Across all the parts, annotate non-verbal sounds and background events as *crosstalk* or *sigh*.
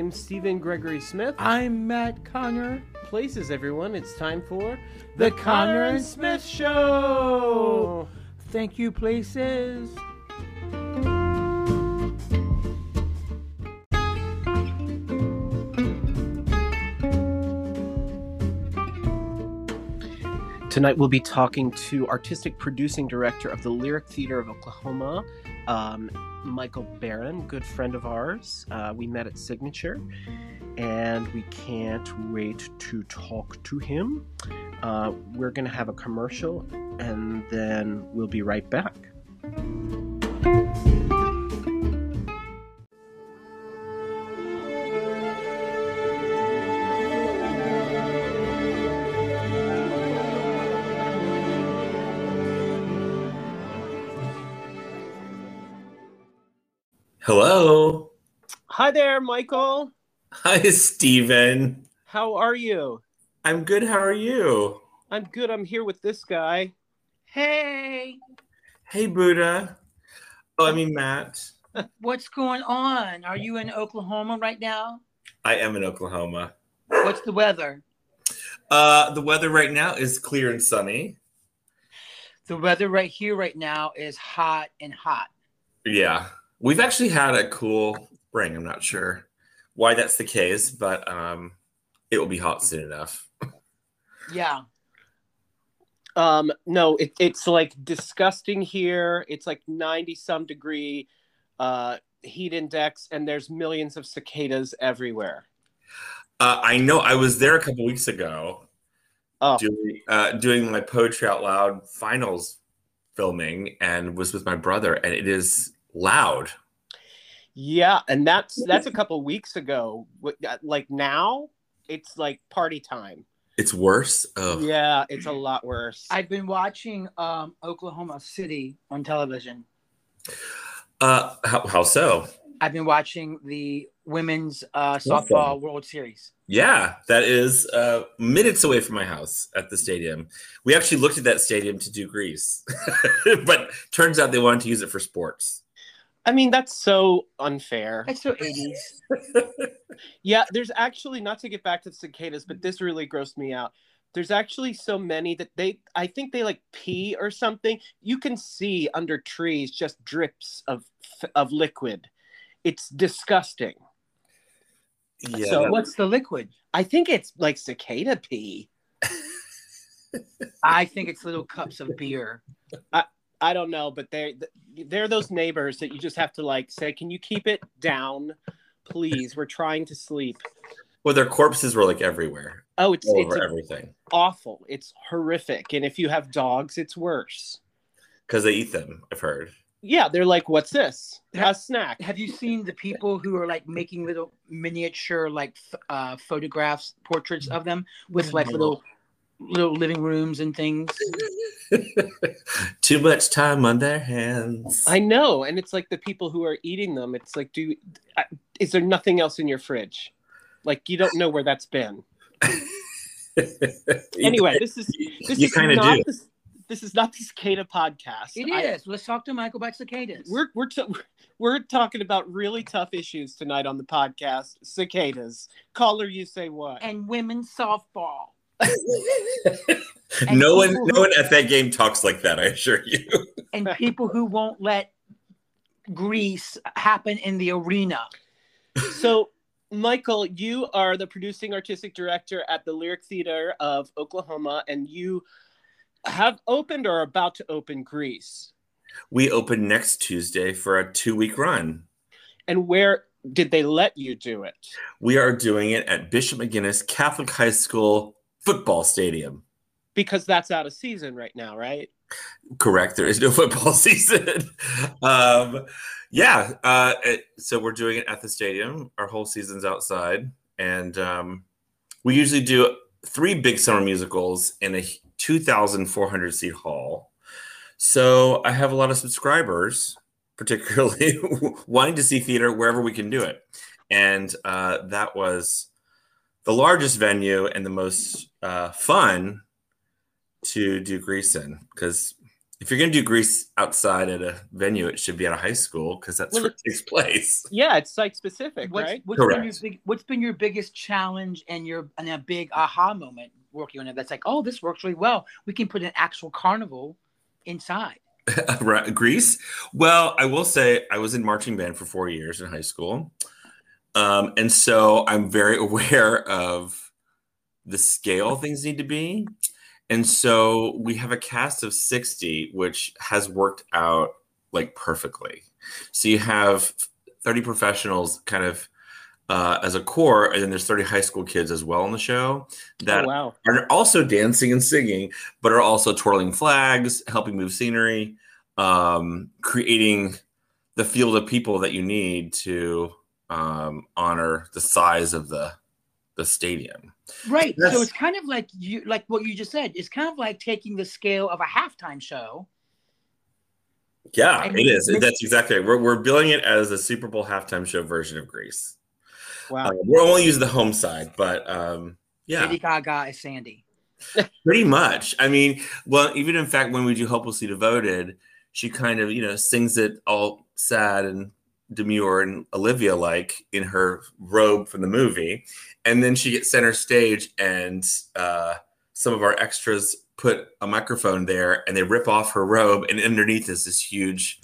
I'm Stephen Gregory Smith. I'm Matt Conner. Places, everyone. It's time for The Conner and Smith Show. Thank you, places. Tonight we'll be talking to artistic producing director of the Lyric Theater of Oklahoma, um, Michael Baron, good friend of ours. Uh, we met at Signature, and we can't wait to talk to him. Uh, we're going to have a commercial, and then we'll be right back. Hello. Hi there, Michael. Hi, Stephen. How are you? I'm good. How are you? I'm good. I'm here with this guy. Hey, Hey, Buddha. Oh, I mean, Matt. *laughs* what's going on? Are you in Oklahoma right now? I am in Oklahoma. What's the weather? Uh, the weather right now is clear and sunny. The weather right here, right now, is hot and hot. Yeah. We've actually had a cool spring. I'm not sure why that's the case, but um, it will be hot soon enough. Yeah. Um, no, it, it's like disgusting here. It's like 90 some degree uh, heat index, and there's millions of cicadas everywhere. Uh, I know I was there a couple weeks ago Oh, doing, uh, doing my Poetry Out Loud finals filming and was with my brother, and it is loud. yeah, and that's that's a couple weeks ago. Uh, Like now, it's like party time. It's worse. Oh, Yeah, it's a lot worse. I've been watching um, Oklahoma City on television. Uh, how, how so? I've been watching the women's uh, Awesome. softball World Series. Yeah, that is uh, minutes away from my house at the stadium. We actually looked at that stadium to do grease, *laughs* but turns out they wanted to use it for sports. I mean, that's so unfair. It's so 80s. *laughs* Yeah, there's actually not to get back to the cicadas, but this really grossed me out. There's actually so many that they, I think they like pee or something. You can see under trees just drips of of liquid. It's disgusting. Yeah, So What's the liquid? I think it's like cicada pee. *laughs* I think it's little cups of beer. I don't know, but they're they're those neighbors that you just have to like say, "Can you keep it down, please? We're trying to sleep." well, their corpses were like everywhere, Oh, it's, it's over everything, awful. It's horrific, and if you have dogs, it's worse. because they eat them. I've heard. Yeah, they're like, "What's this? Yeah. A snack?" Have you seen the people who are like making little miniature like uh, photographs, portraits of them with like little little living rooms and things? *laughs* Too much time on their hands. I know, and it's like the people who are eating them. It's like, do is there nothing else in your fridge? Like you don't know where that's been. *laughs* Anyway, this is this you is not do. the, this is not the cicada podcast. It is. I- Let's talk to Michael about cicadas. we're we're t- we're talking about really tough issues tonight on the podcast. Cicadas. Caller, you say what? and women's softball. And no one, people no one at that game talks like that. I assure you. and people who won't let Grease happen in the arena. So, Michael, you are the producing artistic director at the Lyric Theater of Oklahoma, and you have opened or are about to open Grease. We open next Tuesday for a two-week run. And where did they let you do it? We are doing it at Bishop McGuinness Catholic High School football stadium. Because that's out of season right now, right? Correct. There is no *laughs* football season. um, yeah. Uh, it- so we're doing it at the stadium. Our whole season's outside, and um, we usually do three big summer musicals in a 2,400 seat hall. So I have a lot of subscribers, *laughs* particularly wanting to see theater wherever we can do it, and uh, that was the largest venue and the most uh, fun to do Grease in because if you're gonna do Grease outside at a venue, it should be at a high school because that's Well, where it takes place. Yeah, it's site specific, What's, right? what's been your Correct. big, what's been your biggest challenge and your and a big aha moment working on it? That's like, oh, this works really well. We can put an actual carnival inside. *laughs* right, Grease. Well, I will say I was in marching band for four years in high school, um, and so I'm very *laughs* aware of the scale things need to be. And so we have a cast of 60, which has worked out like perfectly. So you have 30 professionals kind of uh, as a core, and then there's 30 high school kids as well on the show that oh, wow. are also dancing and singing, but are also twirling flags, helping move scenery, um, creating the field of people that you need to um, honor the size of the the stadium. Right. So it's kind of like you like what you just said. It's kind of like taking the scale of a halftime show. Yeah, I it is. That's exactly right. We're, we're billing it as a Super Bowl halftime show version of Grease. Wow. Uh, we're only using the home side, but um, yeah, Lady Gaga is Sandy. *laughs* Pretty much. I mean, well, even in fact, when we do Hopelessly Devoted, she kind of, you know, sings it all sad and demure and Olivia like in her robe from the movie. And then she gets center stage, and uh, some of our extras put a microphone there and they rip off her robe, and underneath is this huge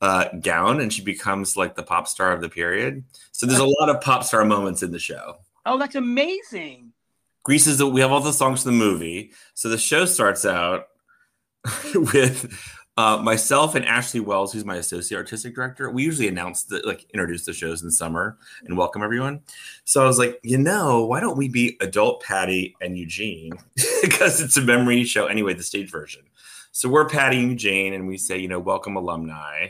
uh, gown, and she becomes like the pop star of the period. So there's a lot of pop star moments in the show. Oh, that's amazing. Grease is the, we have all the songs from the movie. So the show starts out *laughs* with uh, myself and Ashley Wells, who's my associate artistic director. We usually announce the like introduce the shows in summer and welcome everyone. So I was like, you know, why don't we be adult Patty and Eugene *laughs* because it's a memory show anyway, the stage version. So we're Patty and Eugene, and we say, you know, welcome alumni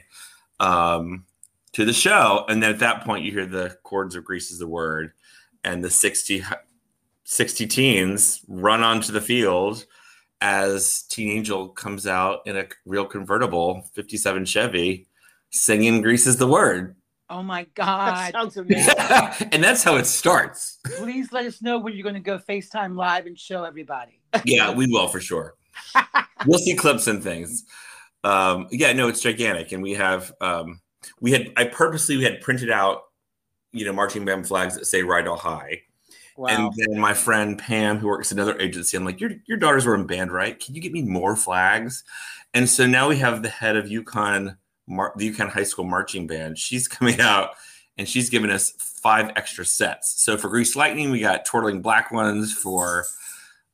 um, to the show. And then at that point, you hear the chords of Grease is the word, and the 60 60 teens run onto the field as Teen Angel comes out in a real convertible 57 Chevy singing Grease is the word. Oh my *laughs* That God. sounds *laughs* amazing. and that's how it starts. Please let us know when you're going to go FaceTime live and show everybody. *laughs* Yeah, we will for sure. We'll see clips and things. Um, yeah, no, it's gigantic. And we have, um, we had, I purposely we had printed out, you know, marching band flags that say Rydell High. Wow. And then my friend Pam, who works at another agency, I'm like, your your daughters were in band, right? Can you get me more flags? And so now we have the head of Yukon, Mar- the Yukon High School marching band. She's *laughs* coming out, and she's given us five extra sets. So for Grease Lightning, we got twirling black ones. For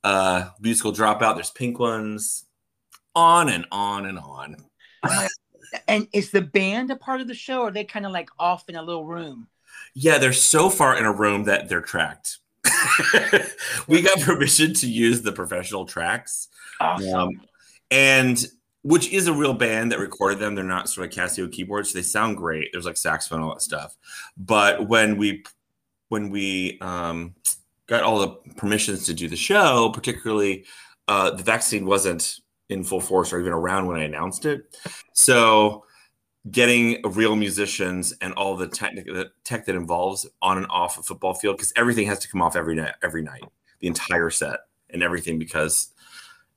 uh, musical dropout, there's pink ones. On and on and on. And is the band a part of the show or are they kind of like off in a little room? Yeah, they're so far in a room that they're tracked. *laughs* we got permission to use the professional tracks. Awesome. Um, and which is a real band that recorded them. They're not sort of Casio keyboards. They sound great. There's like saxophone, all that stuff. But when we when we um, got all the permissions to do the show, particularly uh, the vaccine wasn't in full force or even around when I announced it. So getting real musicians and all the tech, the tech that involves on and off a football field because everything has to come off every night, every night, the entire set and everything because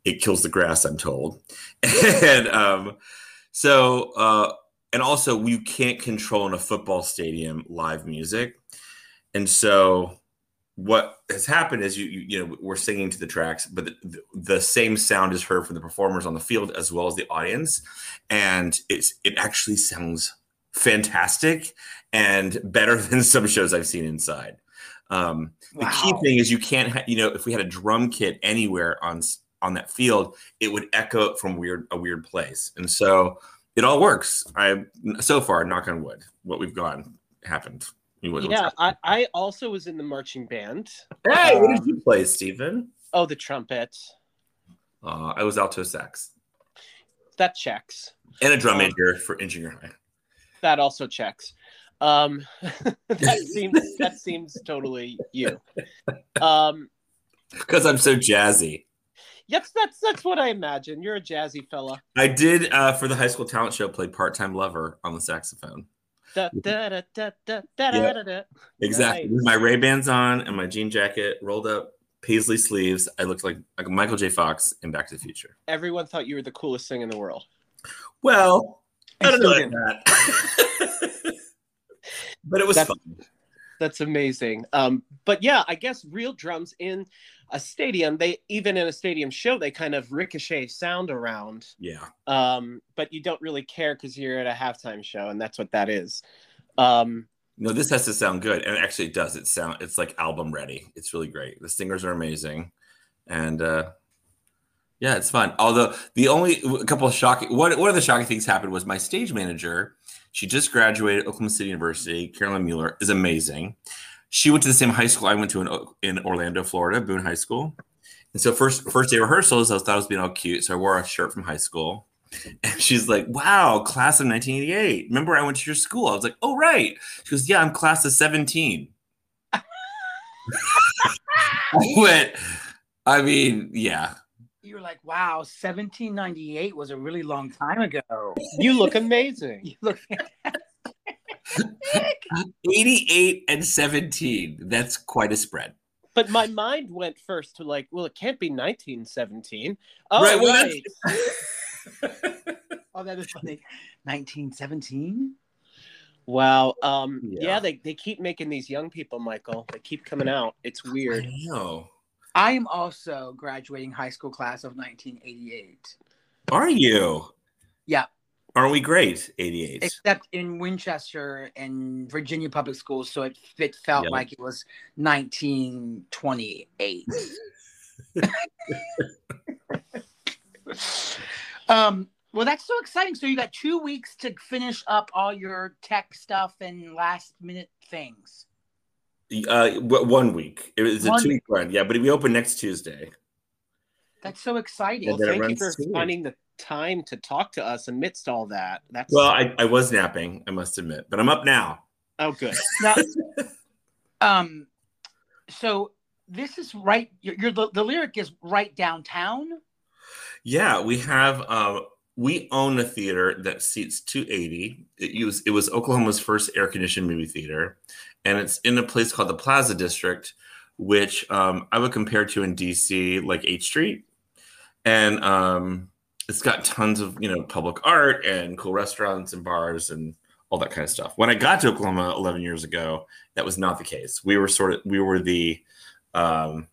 it kills the grass. I'm told, *laughs* and um, so uh, and also we can't control in a football stadium live music, and so what has happened is you you, you know we're singing to the tracks, but the, the same sound is heard from the performers on the field as well as the audience, and it's it actually sounds fantastic and better *laughs* than some shows I've seen inside. Um, the key thing is you can't, ha- you know, if we had a drum kit anywhere on on that field, it would echo from weird a weird place, and so it all works. I so far, knock on wood, what we've gone happened. You would- yeah, I, I also was in the marching band. Hey, what did Um, you play, Stephen? Oh, the trumpet. Uh, I was alto sax That checks. and a drum Um, major for high. That also checks. Um, *laughs* that seems that seems totally you. Um, Because I'm so jazzy. yes, that's that's what I imagine. You're a jazzy fella. I did uh, for the high school talent show play part time lover on the saxophone. Da, da, da, Yeah. Exactly. Nice. My Ray Bans on and my jean jacket rolled up, paisley sleeves. I looked like like Michael J. Fox in Back to the Future. Everyone thought you were the coolest thing in the world. Well, I And don't know that. *laughs* but it was That's- fun. That's amazing. Um, but yeah, I guess real drums in a stadium, they even in a stadium show, they kind of ricochet sound around. Yeah. Um, but you don't really care because you're at a halftime show, and that's what that is. Um, No, this has to sound good, and actually, it does. It sound it's like album ready. It's really great. The singers are amazing, and uh, yeah, it's fun. Although the only a couple of shocking one one of the shocking things happened was my stage manager. She just graduated Oklahoma City University. Carolyn Mueller is amazing. She went to the same high school I went to in, in Orlando, Florida, Boone High School. And so first first day rehearsals, I thought I was being all cute, so I wore a shirt from high school. And she's like, "Wow, class of 1988. Remember I went to your school?" I was like, "Oh right." She goes, "Yeah, I'm class of 17." *laughs* I went. I mean, yeah. You were like, wow, 1798 was a really long time ago. *laughs* you look amazing. You look *laughs* 88 and 17. That's quite a spread. But my mind went first to like, well, it can't be 1917. Oh, Right, right. well, that's- *laughs* Oh, that is funny. 1917? Wow. Um, Yeah. yeah, they, they keep making these young people, Michael. They keep coming out. It's I weird. know. I am also graduating high school class of 1988. Are you? Yeah. Aren't we great? 88. Except in Winchester and Virginia public schools, so it, it felt Yeah. like it was 1928. *laughs* *laughs* um, well, that's so exciting. So you got two weeks to finish up all your tech stuff and last minute things. Uh, one week. It was a two week run. Yeah, but we open next Tuesday. That's so exciting. Well, thank you for smooth. finding the time to talk to us amidst all that. That's Well, I, I was napping, I must admit, but I'm up now. oh good. *laughs* Now, um, so this is right. You're, you're the, the lyric is right downtown. Yeah, we have. Uh, we own a theater that seats 280. It was it was Oklahoma's first air conditioned movie theater, and it's in a place called the Plaza District, which um, I would compare to in DC like H Street, and um, it's got tons of you know public art and cool restaurants and bars and all that kind of stuff. When I got to Oklahoma 11 years ago, that was not the case. We were sort of we were the um,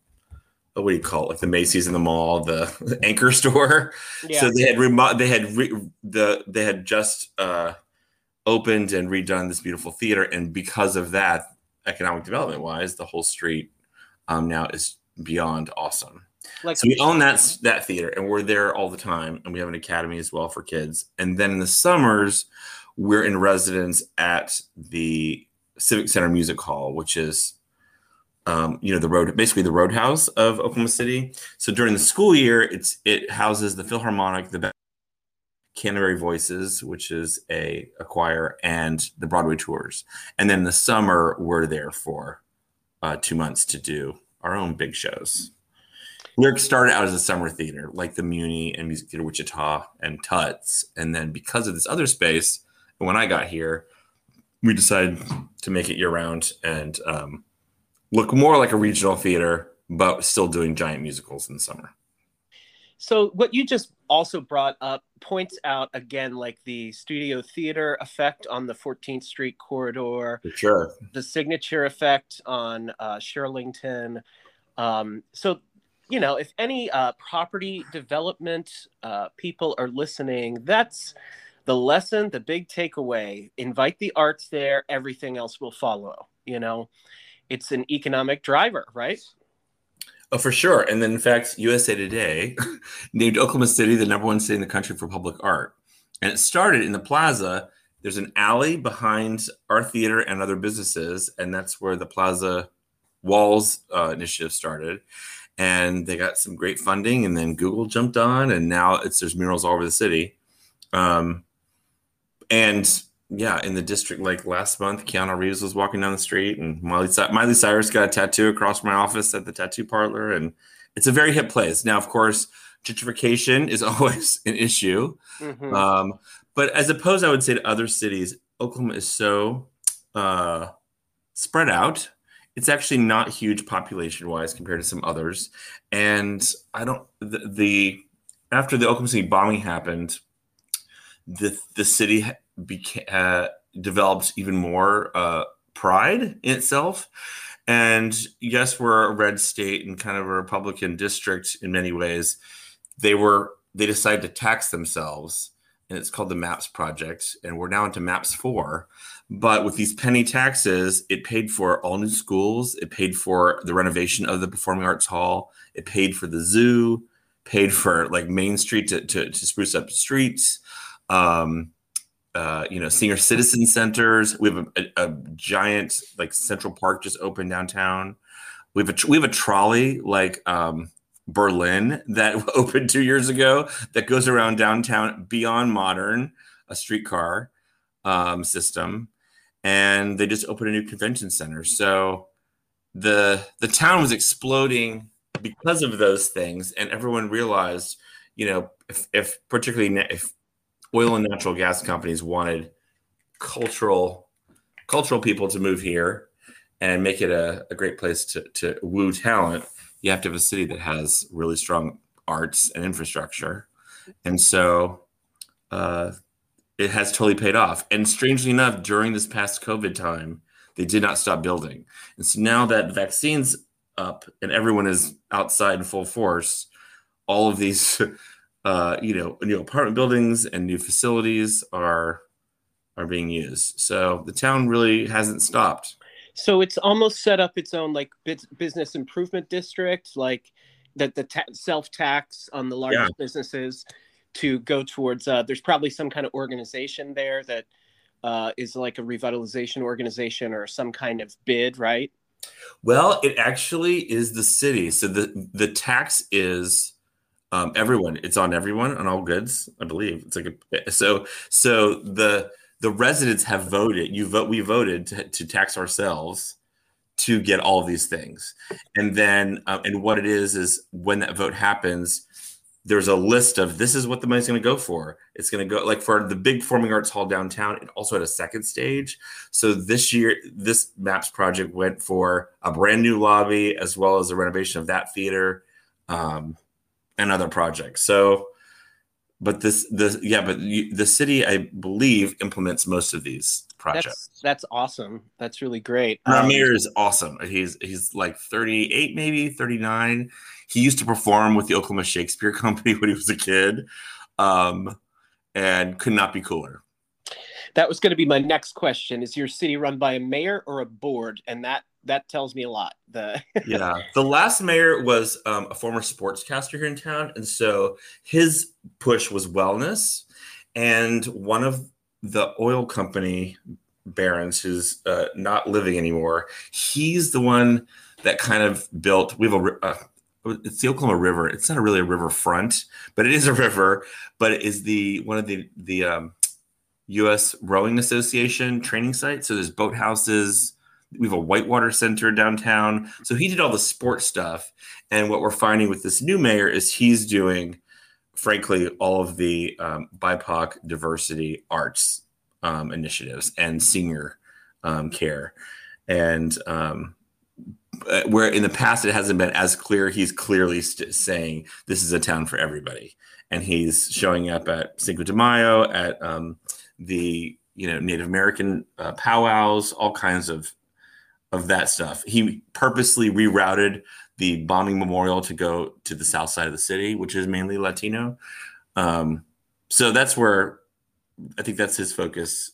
what do you call it? Like the Macy's in the mall, the, the *laughs* anchor store. Yeah. So they had remo- they had re- the they had just uh, opened and redone this beautiful theater, and because of that, economic development wise, the whole street um, now is beyond awesome. like So we own that that theater, and we're there all the time, and we have an academy as well for kids. And then in the summers, we're in residence at the Civic Center Music Hall, which is um, you know the road basically the roadhouse of oklahoma city. So during the school year it's it houses the philharmonic the canterbury voices which is a, a choir and the broadway tours. And then the summer we're there for uh, two months to do our own big shows. Lyric started out as a summer theater like the Muny and music theater wichita and tuts. And then because of this other space when i got here we decided to make it year round and um, look more like a regional theater, but still doing giant musicals in the summer. So what you just also brought up points out again like the studio theater effect on the 14th Street corridor, For sure. the signature effect on uh, Shirlington. Um, so you know, if any uh, property development uh, people are listening, that's the lesson, the big takeaway. Invite the arts there, everything else will follow. You know, it's an economic driver, right? Oh, for sure. And then, in fact, USA Today *laughs* named Oklahoma City the number one city in the country for public art. And it started in the plaza. There's an alley behind our theater and other businesses, and that's where the Plaza Walls uh, initiative started. And they got some great funding, and then Google jumped on, and now it's there's murals all over the city. Um, and yeah, in the district, like last month, Keanu Reeves was walking down the street, and Miley, Miley Cyrus got a tattoo across from my office at the tattoo parlor, and it's a very hip place. Now, of course, gentrification is *laughs* always an issue, Mhm. um, but as opposed, I would say to other cities, Oklahoma is so uh, spread out. It's actually not huge population wise compared to some others, and I don't the, the after the Oklahoma City bombing happened the the city became uh, developed even more uh, pride in itself. And yes, we're a red state and kind of a Republican district in many ways. They were they decided to tax themselves, and it's called the MAPS project, and we're now into MAPS four. But with these penny taxes, it paid for all new schools, it paid for the renovation of the Performing Arts Hall, it paid for the zoo, paid for like Main Street to to, to spruce up streets. Um, uh, you know, senior citizen centers. We have a, a, a, giant like Central Park just opened downtown. We have a we have a trolley like um, Berlin that *laughs* opened two years ago that goes around downtown beyond modern a streetcar um, system, and they just opened a new convention center. So the the town was exploding because of those things, and everyone realized, you know, if, if particularly if oil and natural gas companies wanted cultural cultural people to move here and make it a, a great place to, to woo talent, you have to have a city that has really strong arts and infrastructure. And so uh, it has totally paid off. And strangely enough, during this past COVID time, they did not stop building. And so now that vaccines up and everyone is outside in full force, all of these *laughs* uh, you know, new apartment buildings and new facilities are are being used. So the town really hasn't stopped. So it's almost set up its own like business improvement district, like that the ta- self tax on the largest yeah. businesses to go towards. Uh, there's probably some kind of organization there that uh, is like a revitalization organization or some kind of bid, right? Well, it actually is the city. So the the tax is um, everyone. It's on everyone on all goods, I believe. It's like a, so so the the residents have voted. You vote. We voted to, to tax ourselves to get all of these things, and then um, and what it is is when that vote happens, there's a list of this is what the money's going to go for. It's going to go like for the big performing arts hall downtown. It also had a second stage. So this year, this Maps project went for a brand new lobby as well as a renovation of that theater. Um, and other projects. So, but this, the yeah, but you, the city, I believe, implements most of these projects. That's, that's awesome. That's really great. Um, Ramir is awesome. He's he's like 38, maybe 39. He used to perform with the Oklahoma Shakespeare *laughs* Company when he was a kid, um, and could not be cooler. That was going to be my next question. Is your city run by a mayor or a board? And that that tells me a lot. The *laughs* yeah, the last mayor was um, a former sportscaster here in town, and so his push was wellness. And one of the oil company barons, who's uh, not living anymore, he's the one that kind of built. We have a. Uh, it's the Oklahoma River. It's not really a river front, but it is a river. But it is the one of the the um, U.S. Rowing Association training sites. So there's boathouses we have a whitewater center downtown. So he did all the sports stuff. And what we're finding with this new mayor is he's doing, frankly, all of the um, BIPOC diversity arts um, initiatives and senior um, care. And um, uh, where in the past it hasn't been as clear, he's clearly st- saying this is a town for everybody. And he's showing up at Cinco de Mayo, at um, the you know Native American uh, powwows, all kinds of of that stuff. He purposely rerouted the bombing memorial to go to the south side of the city, which is mainly Latino. Um, so that's where I think that's his focus,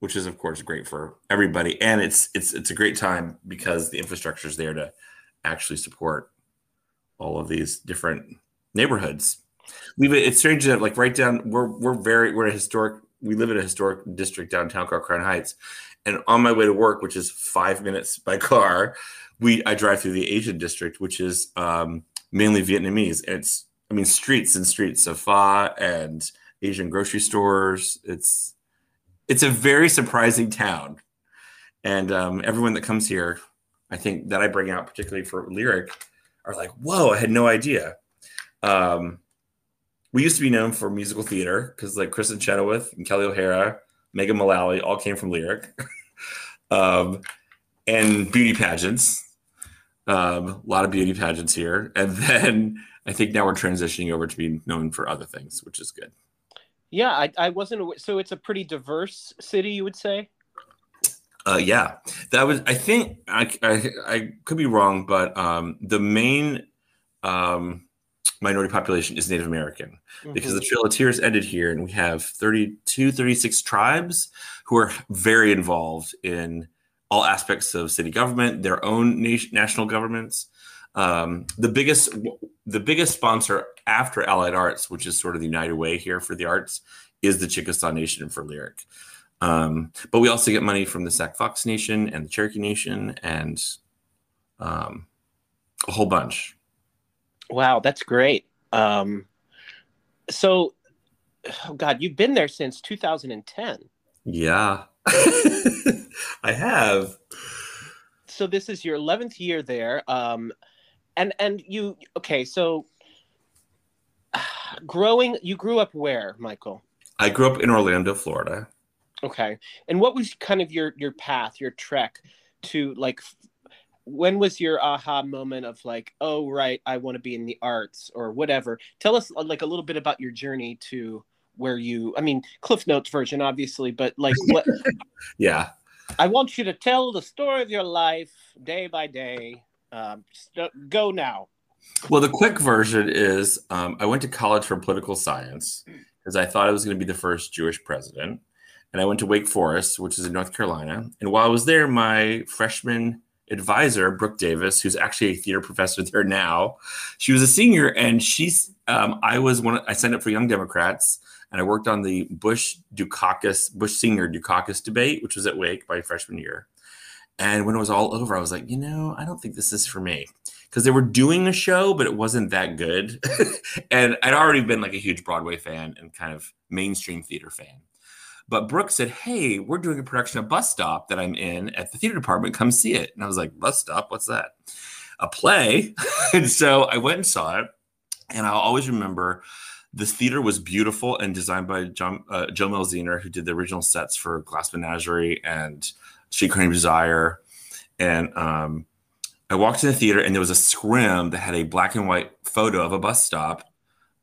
which is of course great for everybody, and it's it's it's a great time because the infrastructure is there to actually support all of these different neighborhoods. We've it's strange that like right down we're we're very we're a historic we live in a historic district downtown called Crown Heights, and on my way to work, which is five minutes by car, we I drive through the Asian district, which is um, mainly Vietnamese. And it's I mean streets and streets of pho and Asian grocery stores. It's it's a very surprising town, and um, everyone that comes here, I think that I bring out particularly for Lyric, are like, "Whoa, I had no idea." Um, we used to be known for musical theater because like Kristin Chenoweth and Kelli O'Hara Megan Mullally all came from Lyric, um, and beauty pageants. Um, a lot of beauty pageants here, and then I think now we're transitioning over to being known for other things, which is good. Yeah, I, I wasn't aware. So it's a pretty diverse city, you would say. Uh, yeah, that was. I think I, I, I could be wrong, but um, the main um, minority population is Native American because Mhm. the Trail of Tears ended here, and we have 32, 36 tribes who are very involved in all aspects of city government, their own nation, national governments. Um, the biggest, the biggest sponsor after Allied Arts, which is sort of the United Way here for the arts, is the Chickasaw Nation for Lyric. Um, but we also get money from the Sac Fox Nation and the Cherokee Nation and um, a whole bunch. Wow, that's great. Um, so, oh God, you've been there since 2010. Yeah, *laughs* I have. So this is your 11th year there. Um, and and you okay? So, *sighs* growing, you grew up where, Michael? I grew up in Orlando, Florida. Okay, and what was kind of your your path, your trek to like? When was your aha moment of like, oh right, I want to be in the arts or whatever? Tell us like a little bit about your journey to where you. I mean, Cliff Notes version, obviously, but like, *laughs* what? Yeah, I want you to tell the story of your life day by day. Um, st- go now. Well, the quick version is um, I went to college for political science because I thought I was going to be the first Jewish president. And I went to Wake Forest, which is in North Carolina. And while I was there, my freshman advisor, Brooke Davis, who's actually a theater professor there now, she was a senior. And she's, um, I was one, I signed up for Young Democrats and I worked on the Bush Dukakis, Bush Senior Dukakis debate, which was at Wake my freshman year. And when it was all over, I was like, you know, I don't think this is for me because they were doing a show, but it wasn't that good. *laughs* and I'd already been like a huge Broadway fan and kind of mainstream theater fan. But Brooke said, Hey, we're doing a production of Bus Stop that I'm in at the theater department. Come see it. And I was like, Bus Stop? What's that? A play. *laughs* and so I went and saw it. And I'll always remember the theater was beautiful and designed by John, uh, Jo Mielziner, who did the original sets for Glass Menagerie and Streetcar Named Desire. And um, I walked in the theater and there was a scrim that had a black and white photo of a bus stop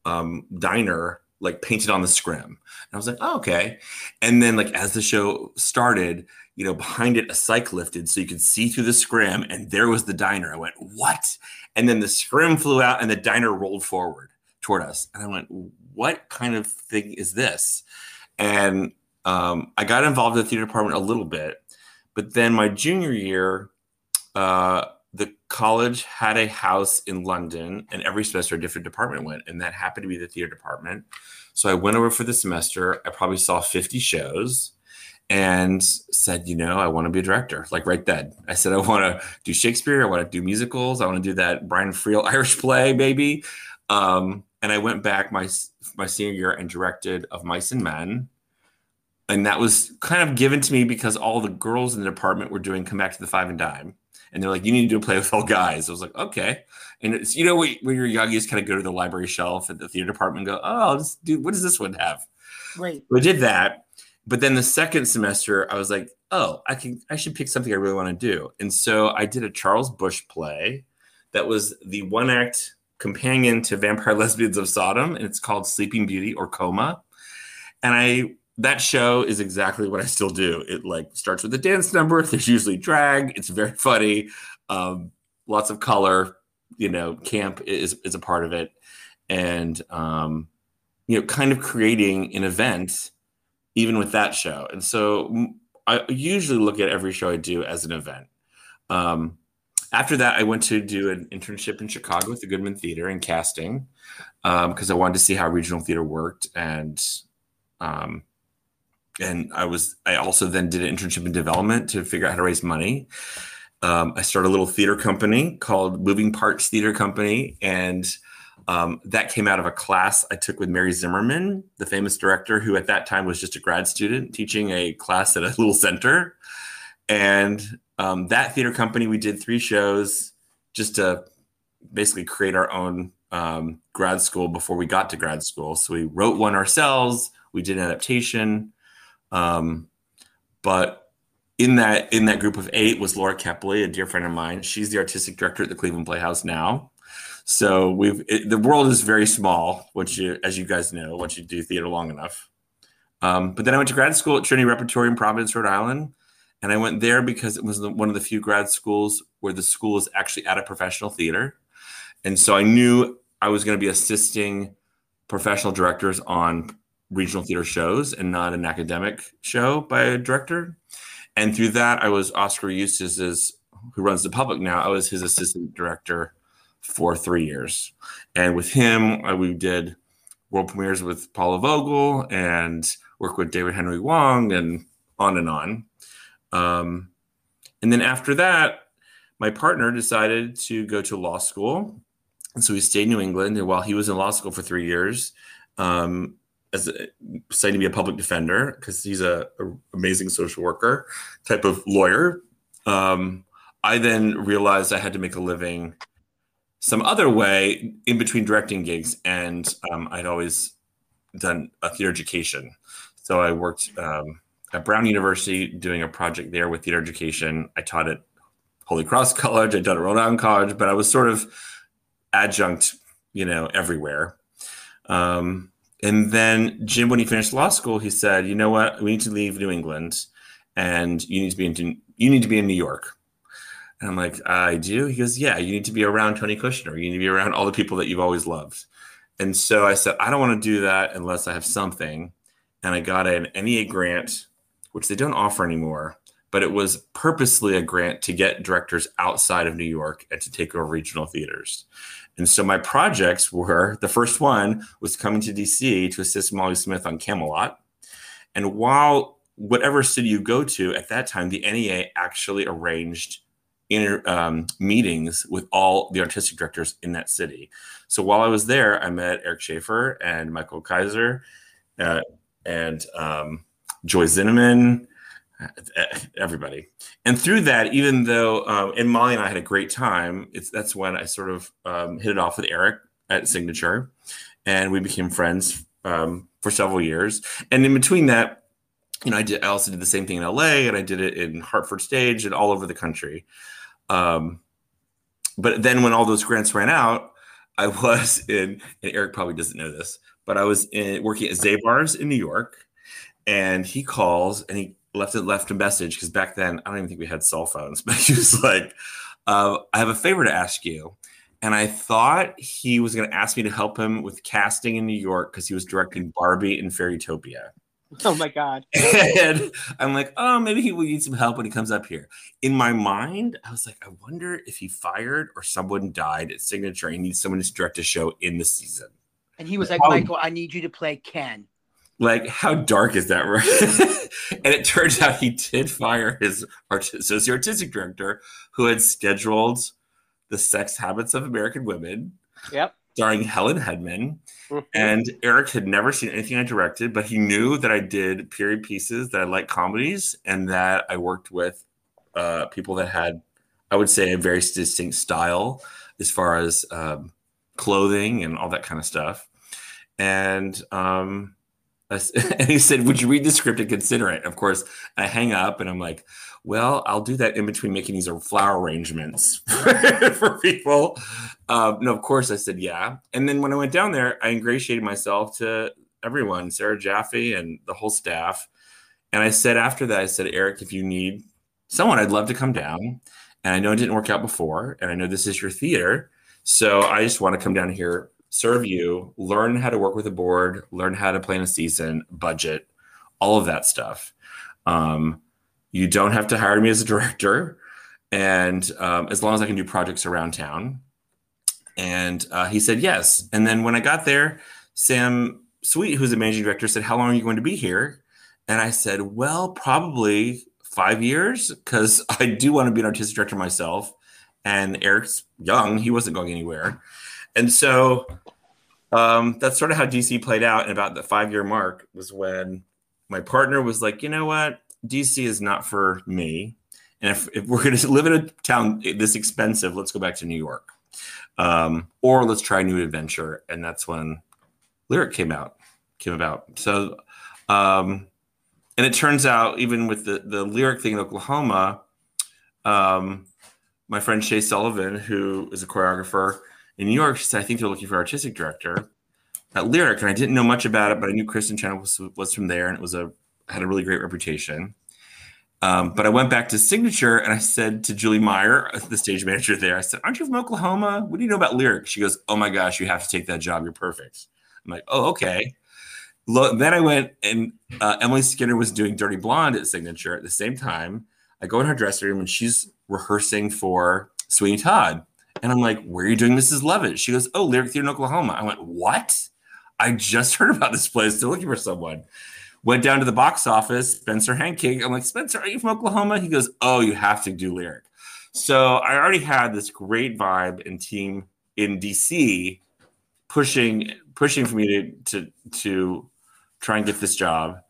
um, diner like painted on the scrim. And I was like, oh, okay. And then like as the show started, you know, behind it a cyc lifted so you could see through the scrim and there was the diner. I went, what? And then the scrim flew out and the diner rolled forward toward us. And I went, what kind of thing is this? And um, I got involved in the theater department a little bit. But then my junior year, uh, the college had a house in London, and every semester a different department went, and that happened to be the theater department. So I went over for the semester. I probably saw 50 shows and said, you know, I want to be a director, like right then. I said, I want to do Shakespeare. I want to do musicals. I want to do that Brian Friel *laughs* Irish play, maybe. Um, and I went back my my senior year and directed Of Mice and Men. And that was kind of given to me because all the girls in the department were doing Come Back to the Five and Dime and they're like, "You need to do a play with all guys." I was like, "Okay." And it's you know when when you're young, you just kind of go to the library shelf at the theater department and go, "Oh, this, dude, what does this one have?" Right. So I did that, but then the second semester, I was like, "Oh, I can I should pick something I really want to do," and so I did a Charles Busch play that was the one act companion to Vampire Lesbians of Sodom, and it's called Sleeping Beauty or Coma, and I that show is exactly what I still do. It like starts with a dance number. *laughs* There's usually drag. It's very funny. Um, lots of color. You know, camp is is a part of it, and um, you know, kind of creating an event, even with that show. And so I usually look at every show I do as an event. Um, after that, I went to do an internship in Chicago with the Goodman Theater in casting because I wanted to see how regional theater worked and. Um, and I was I also then did an internship in development to figure out how to raise money. Um, I started a little theater company called Moving Parts Theater Company, and um, that came out of a class I took with Mary Zimmerman, the famous director, who at that time was just a grad student teaching a class at a little center. And um, that theater company, we did three shows just to basically create our own um, grad school before we got to grad school. So we wrote one ourselves. We did an adaptation. Um, but in that in that group of eight was Laura Kepley, a dear friend of mine. She's the artistic director at the Cleveland Playhouse now. So we've it, the world is very small. Once you, as you guys know, once you do theater long enough. Um, but then I went to grad school at Trinity Repertory in Providence, Rhode Island. And I went there because it was the, one of the few grad schools where the school is actually at a professional theater. And so I knew I was going to be assisting professional directors on regional theater shows and not an academic show by a director. And through that, I was Oskar Eustis's, who runs the public now, I was his assistant director for three years. And with him, I, we did world premieres with Paula Vogel and work with David Henry Hwang and on and on. Um, and then after that, my partner decided to go to law school. And so he stayed in New England. And while he was in law school for three years, um, as a, to be a public defender because he's a, a, amazing social worker type of lawyer. Um, I then realized I had to make a living some other way in between directing gigs, and um, I'd always done a theater education. So I worked um, at Brown University doing a project there with theater education. I taught at Holy Cross College, I taught at Rhode Island College, but I was sort of adjunct, you know, everywhere. Um, and then Jim, when he finished law school, he said, "You know what? We need to leave New England, and you need to be in you need to be in New York." And I'm like, "I do." He goes, "Yeah, you need to be around Tony Kushner. You need to be around all the people that you've always loved." And so I said, "I don't want to do that unless I have something." And I got an NEA grant, which they don't offer anymore, but it was purposely a grant to get directors outside of New York and to take over regional theaters. And so my projects were the first one was coming to DC to assist Molly Smith on Camelot. And while whatever city you go to at that time, the NEA actually arranged inter, um, meetings with all the artistic directors in that city. So while I was there, I met Eric Schaeffer and Michael Kaiser uh, and um, Joy Zinoman everybody. And through that, even though um, and Molly and I had a great time, it's that's when I sort of um, hit it off with Eric at Signature, and we became friends um, for several years. And in between that, you know, I did I also did the same thing in LA, and I did it in Hartford Stage and all over the country. Um, but then when all those grants ran out, I was *laughs* in, and Eric probably doesn't know this, but I was in, working at Zabar's in New York, and he calls and he left it left a message because back then I don't even think we had cell phones, *laughs* but he was like, uh, "I have a favor to ask you." And I thought he was going to ask me to help him with casting in New York because he was directing Barbie and Fairytopia. *laughs* Oh my god! and I'm like, oh, maybe he will need some help when he comes up here. In my mind, I was like, I wonder if he fired or someone died at Signature. He needs someone to direct a show in the season. And he was like, Michael, I need you to play Ken. Like, how dark is that, right? *laughs* and it turns out he did fire his art- associate artistic director who had scheduled The Sex Habits of American Women. Yep. Starring Helen Hedman. Mm-hmm. And Eric had never seen anything I directed, but he knew that I did period pieces, that I like comedies, and that I worked with uh, people that had, I would say, a very distinct style as far as um, clothing and all that kind of stuff. And um, *laughs* and he said, "Would you read the script and consider it?" Of course, I hang up and I'm like, "Well, I'll do that in between making these flower arrangements *laughs* for people." Um, no, of course I said yeah. And then when I went down there, I ingratiated myself to everyone, Sarah Jaffe and the whole staff. And I said after that, I said, "Eric, if you need someone, I'd love to come down." And I know it didn't work out before, and I know this is your theater, so I just want to come down here serve you, learn how to work with a board, learn how to plan a season, budget, all of that stuff. Um, you don't have to hire me as a *laughs* director, and um, as long as I can do projects around town. And uh, he said yes. And then when I got there, Sam Sweet, who's the managing director, said, "How long are you going to be here?" And I said, "Well, probably five years, because *laughs* I do want to be an artistic director myself." And Eric's young; he wasn't going anywhere. And so um, that's sort of how DC played out. And about the five year mark was when my partner was like, you know what? DC is not for me. And if, if we're going *laughs* to live in a town this expensive, let's go back to New York. Um, or let's try a new adventure. And that's when Lyric came out, came about. So, um, and it turns out, even with the, the Lyric thing in Oklahoma, um, my friend Shay Sullivan, who is a choreographer, in New York, she said, I think they're looking for artistic director. at Lyric, and I didn't know much about it, but I knew Kristin Chenoweth was, was from there, and it was a had a really great reputation. Um, but I went back to Signature and I said to Julie Meyer, the stage manager there, I said, Aren't you from Oklahoma? What do you know about lyric? She goes, Oh my gosh, you have to take that job. You're perfect. I'm like, Oh, okay. then I went and uh, Emily Skinner was doing Dirty Blonde at Signature at the same time. I go in her dressing room and she's rehearsing for Sweeney Todd. And I'm like, Where are you doing Mrs. Lovett? She goes, Oh, Lyric Theater in Oklahoma. I went, What? I just *laughs* heard about this place. Still looking for someone. Went down to the box office, Spencer Hanking. I'm like, Spencer, are you from Oklahoma? He goes, Oh, you have to do lyric. So I already had this great vibe and team in DC pushing pushing for me to to to try and get this job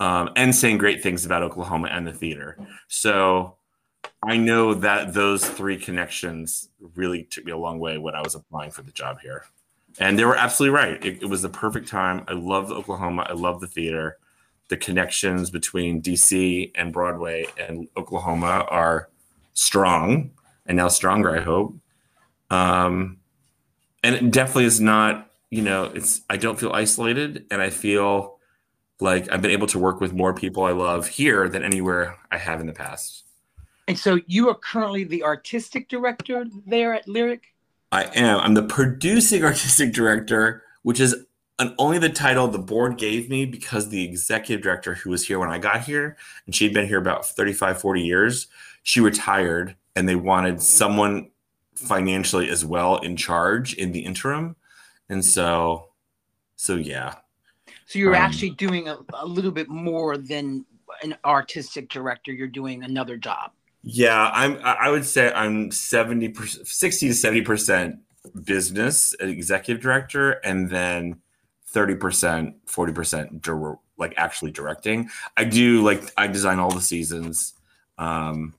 um, and saying great things about Oklahoma and the theater. So I know that those three connections really took me a long way when I was applying for the job here. And they were absolutely right. It, it was the perfect time. I love Oklahoma. I love the theater the connections between DC and Broadway and Oklahoma are strong and now stronger, I hope. Um, and it definitely is not, you know, it's, I don't feel isolated and I feel like I've been able to work with more people I love here than anywhere I have in the past. And so you are currently the artistic director there at Lyric? I am. I'm the producing *laughs* artistic director, which is and only the title the board gave me because the executive director who was here when I got here, and she'd been here about 35, 40 years, she retired and they wanted someone financially as well in charge in the interim. And so, so yeah. So you're um, actually doing a, a little bit more than an artistic director. You're doing another job. Yeah, I'm. I would say I'm seventy percent, sixty to seventy percent business executive director, and then 30%, 40% like actually directing. I do like I design all the seasons. Um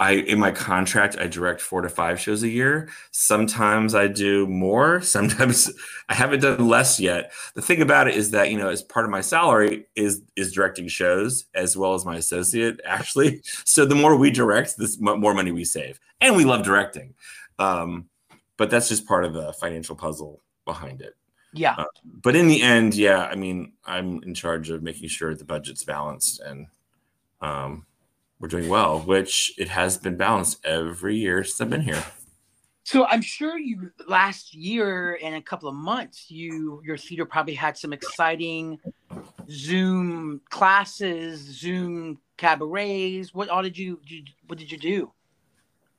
I in my contract I direct 4 to 5 shows a year. Sometimes I do more, *laughs* sometimes I haven't done less yet. The thing about it is that, you know, as part of my salary is is directing shows as well as my associate *laughs* actually. So the more we direct, the more money we save. And we love directing. Um but that's just part of the financial puzzle behind it. Yeah. Uh, but in the end, yeah, I mean, I'm in charge of making sure the budget's balanced and um, we're doing well, which it has been balanced every year since I've been here. So I'm sure you last year and a couple of months, you your theater probably had some exciting Zoom classes, Zoom cabarets. What all did you, did you what did you do?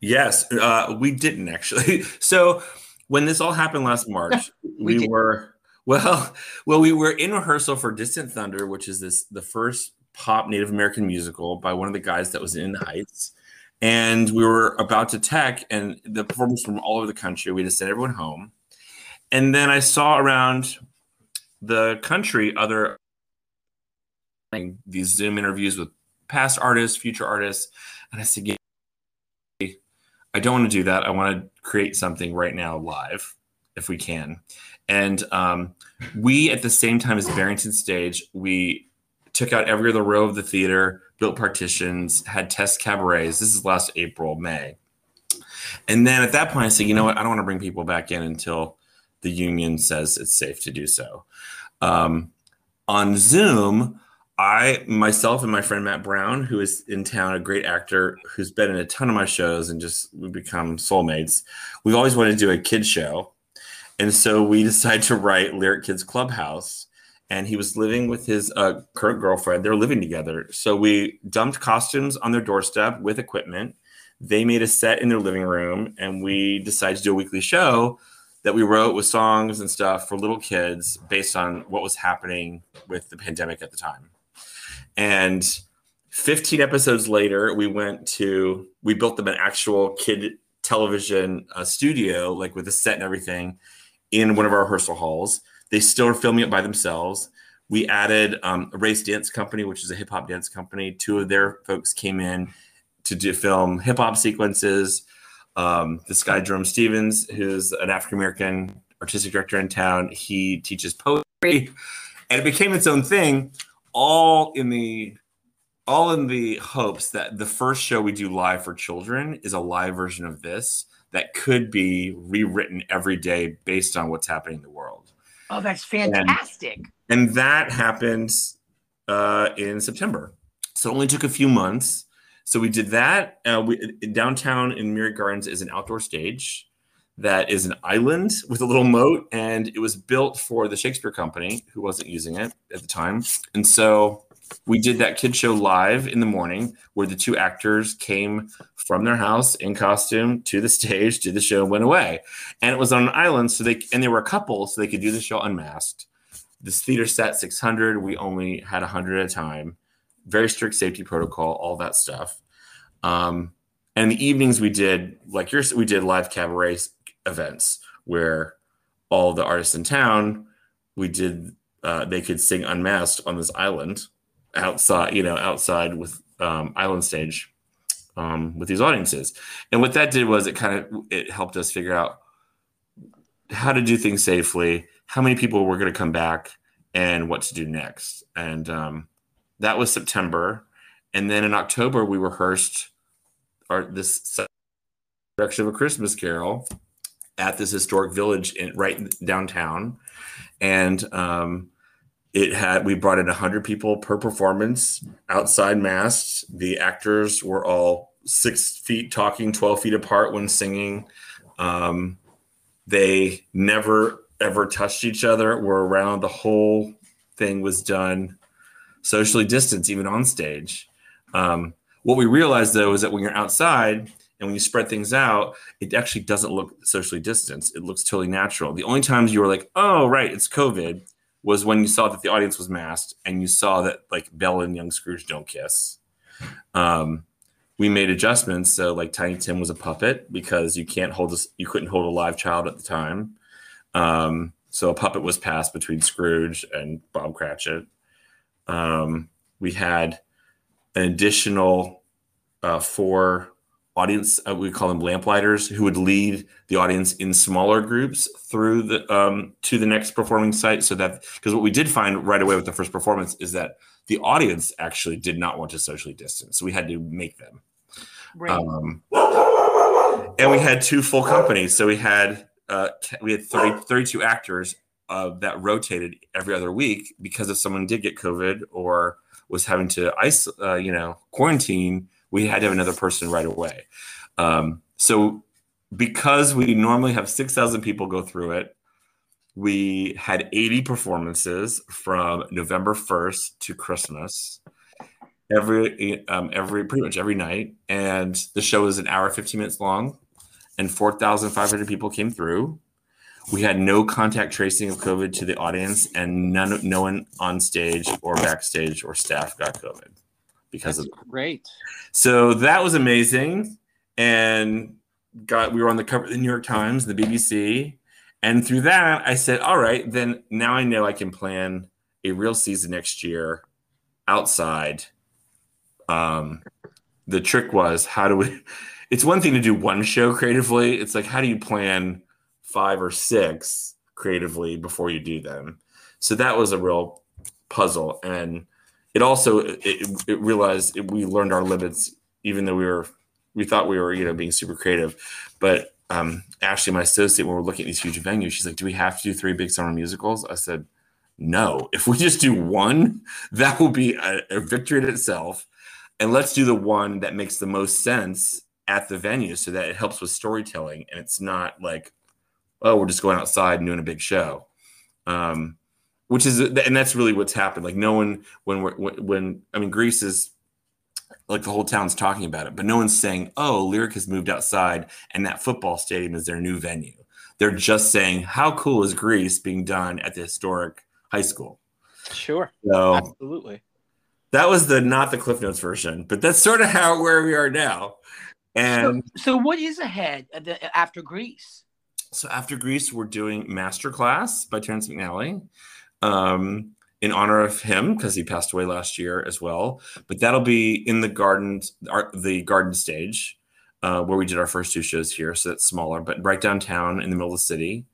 Yes, uh, we didn't actually. *laughs* So when this all happened last *laughs* March, we, we were *laughs* well, well, we were in rehearsal for Distant Thunder, which is this the first pop Native American musical by one of the guys that was in the Heights. And we were about to tech, and the performers from all over the country. We just sent everyone home. And then I saw around the country other these Zoom interviews with past artists, future artists, and I said, yeah, I don't want to do that. I want to create something right now live if we can. And um, we, at the same time as Barrington Stage, we took out every other row of the theater, built partitions, had test cabarets. This is last April, May. And then at that point, I said, you know what? I don't want to bring people back in until the union says it's safe to do so. Um, on Zoom, I myself and my friend Matt Brown, who is in town, a great actor who's been in a ton of my shows and just we've become soulmates. We've always wanted to do a kid show. And so we *laughs* decided to write Lyric Kids Clubhouse. And he was living with his uh, current girlfriend. They're living together. So we dumped costumes on their doorstep with equipment. They made a set in their living room, and we decided to do a weekly show that we wrote with songs and stuff for little kids based on what was happening with the pandemic at the time. And 15 episodes later, we went to, we built them an actual kid television uh, studio, like with a set and everything, in one of our rehearsal halls. They still are filming it by themselves. We added um, a race dance company, which is a hip hop dance company. Two of their folks came in to do film hip hop sequences. Um, this guy, Jerome Stevens, who's an African American artistic director in town, he teaches poetry, and it became its own thing all in the all in the hopes that the first show we do live for children is a live version of this that could be rewritten every day based on what's happening in the world. Oh, that's fantastic. And, and that happened uh, in September. So it only took a few months. So we did that. Uh, we, downtown in Myriad Gardens is an outdoor stage that is an island with a little moat, and it was built for the Shakespeare Company, who wasn't using it at the time. And so we did that kid show live in the morning, where the two actors came from their house in costume to the *laughs* stage, did the show, and went away, and it was on an island. So they and they were a couple, so they could do the show unmasked. This theater set 600. We only had 100 at a time. Very strict safety protocol, all that stuff. Um, and the evenings we did like yours, we did live cabaret events where all the artists in town we did uh, they could sing unmasked on this island outside you know outside with um, island stage um, with these audiences. And what that did was it kind of it helped us figure out how to do things safely how many people were going to come back and what to do next. And um, that was september. And then in october we rehearsed our this production of a christmas carol at this historic village in right downtown, and um, it had we brought in 100 people per performance outside masks the actors were all six feet talking 12 feet apart when singing um, they never ever touched each other were around the whole thing was done socially distanced even on stage um, what we realized though is that when you're outside and when you spread things out, it actually doesn't look socially distanced. It looks totally natural. The only times you were like, oh, right, it's COVID was when you saw that the audience was masked and you saw that like Belle and young Scrooge don't kiss. Um, we made adjustments. So like Tiny Tim was a puppet because you can't hold this, you couldn't hold a live child at the time. Um, so a puppet was passed between Scrooge and Bob Cratchit. Um, we had an additional uh, four audience uh, we call them lamplighters who would lead the audience in smaller groups through the um, to the next performing site. So that because what we did find right away with the first performance is that the audience actually did not want to socially distance. So we had to make them. Right. um, and we had two full companies. So we had uh, we had 30, 32 actors uh, that rotated every other week because if someone did get covid or was having to ice uh, you know quarantine we had to have another person right away. Um, so because we normally have 6,000 people go through it, we had 80 performances from November 1st to Christmas every um, every pretty much every night and the show was an hour 15 minutes long and 4,500 people came through. We had no contact tracing of COVID to the audience, and none, no one on stage or backstage or staff got COVID because That's of great. So that was amazing, and got we were on the cover of the New York Times, the BBC, and through that I said, all right, then now I know I can plan a real season next year outside. Um, the trick was how do we? *laughs* It's one thing to do one show creatively. It's like how do you plan five or six creatively before you do them? So that was a real puzzle and it also it, it realized it, we learned our limits even though we were we thought we were you know being super creative. But um, ashley my associate when we're looking at these huge venues she's like do we have to do three big summer musicals? I said no. If we just do one that will be a, a victory in itself. And let's do the one that makes the most sense at the venue so that it helps with storytelling and it's not like oh we're just going outside and doing a big show. Um, which is and that's really what's happened like no one when we're when i mean Grease is like the whole town's talking about it but no one's saying oh lyric has moved outside and that football stadium is their new venue. They're just saying how cool is Grease being done at the historic high school? Sure. So absolutely. that was the not the cliff notes version but that's sort of how where we are now. And so, so what is ahead after Grease? So after Grease we're doing masterclass by terrence mcnally um, in honor of him because he passed away last year as well. But that'll be in the garden, our, the garden stage uh, where we did our first two shows here. So that's smaller, but right downtown in the middle of the city.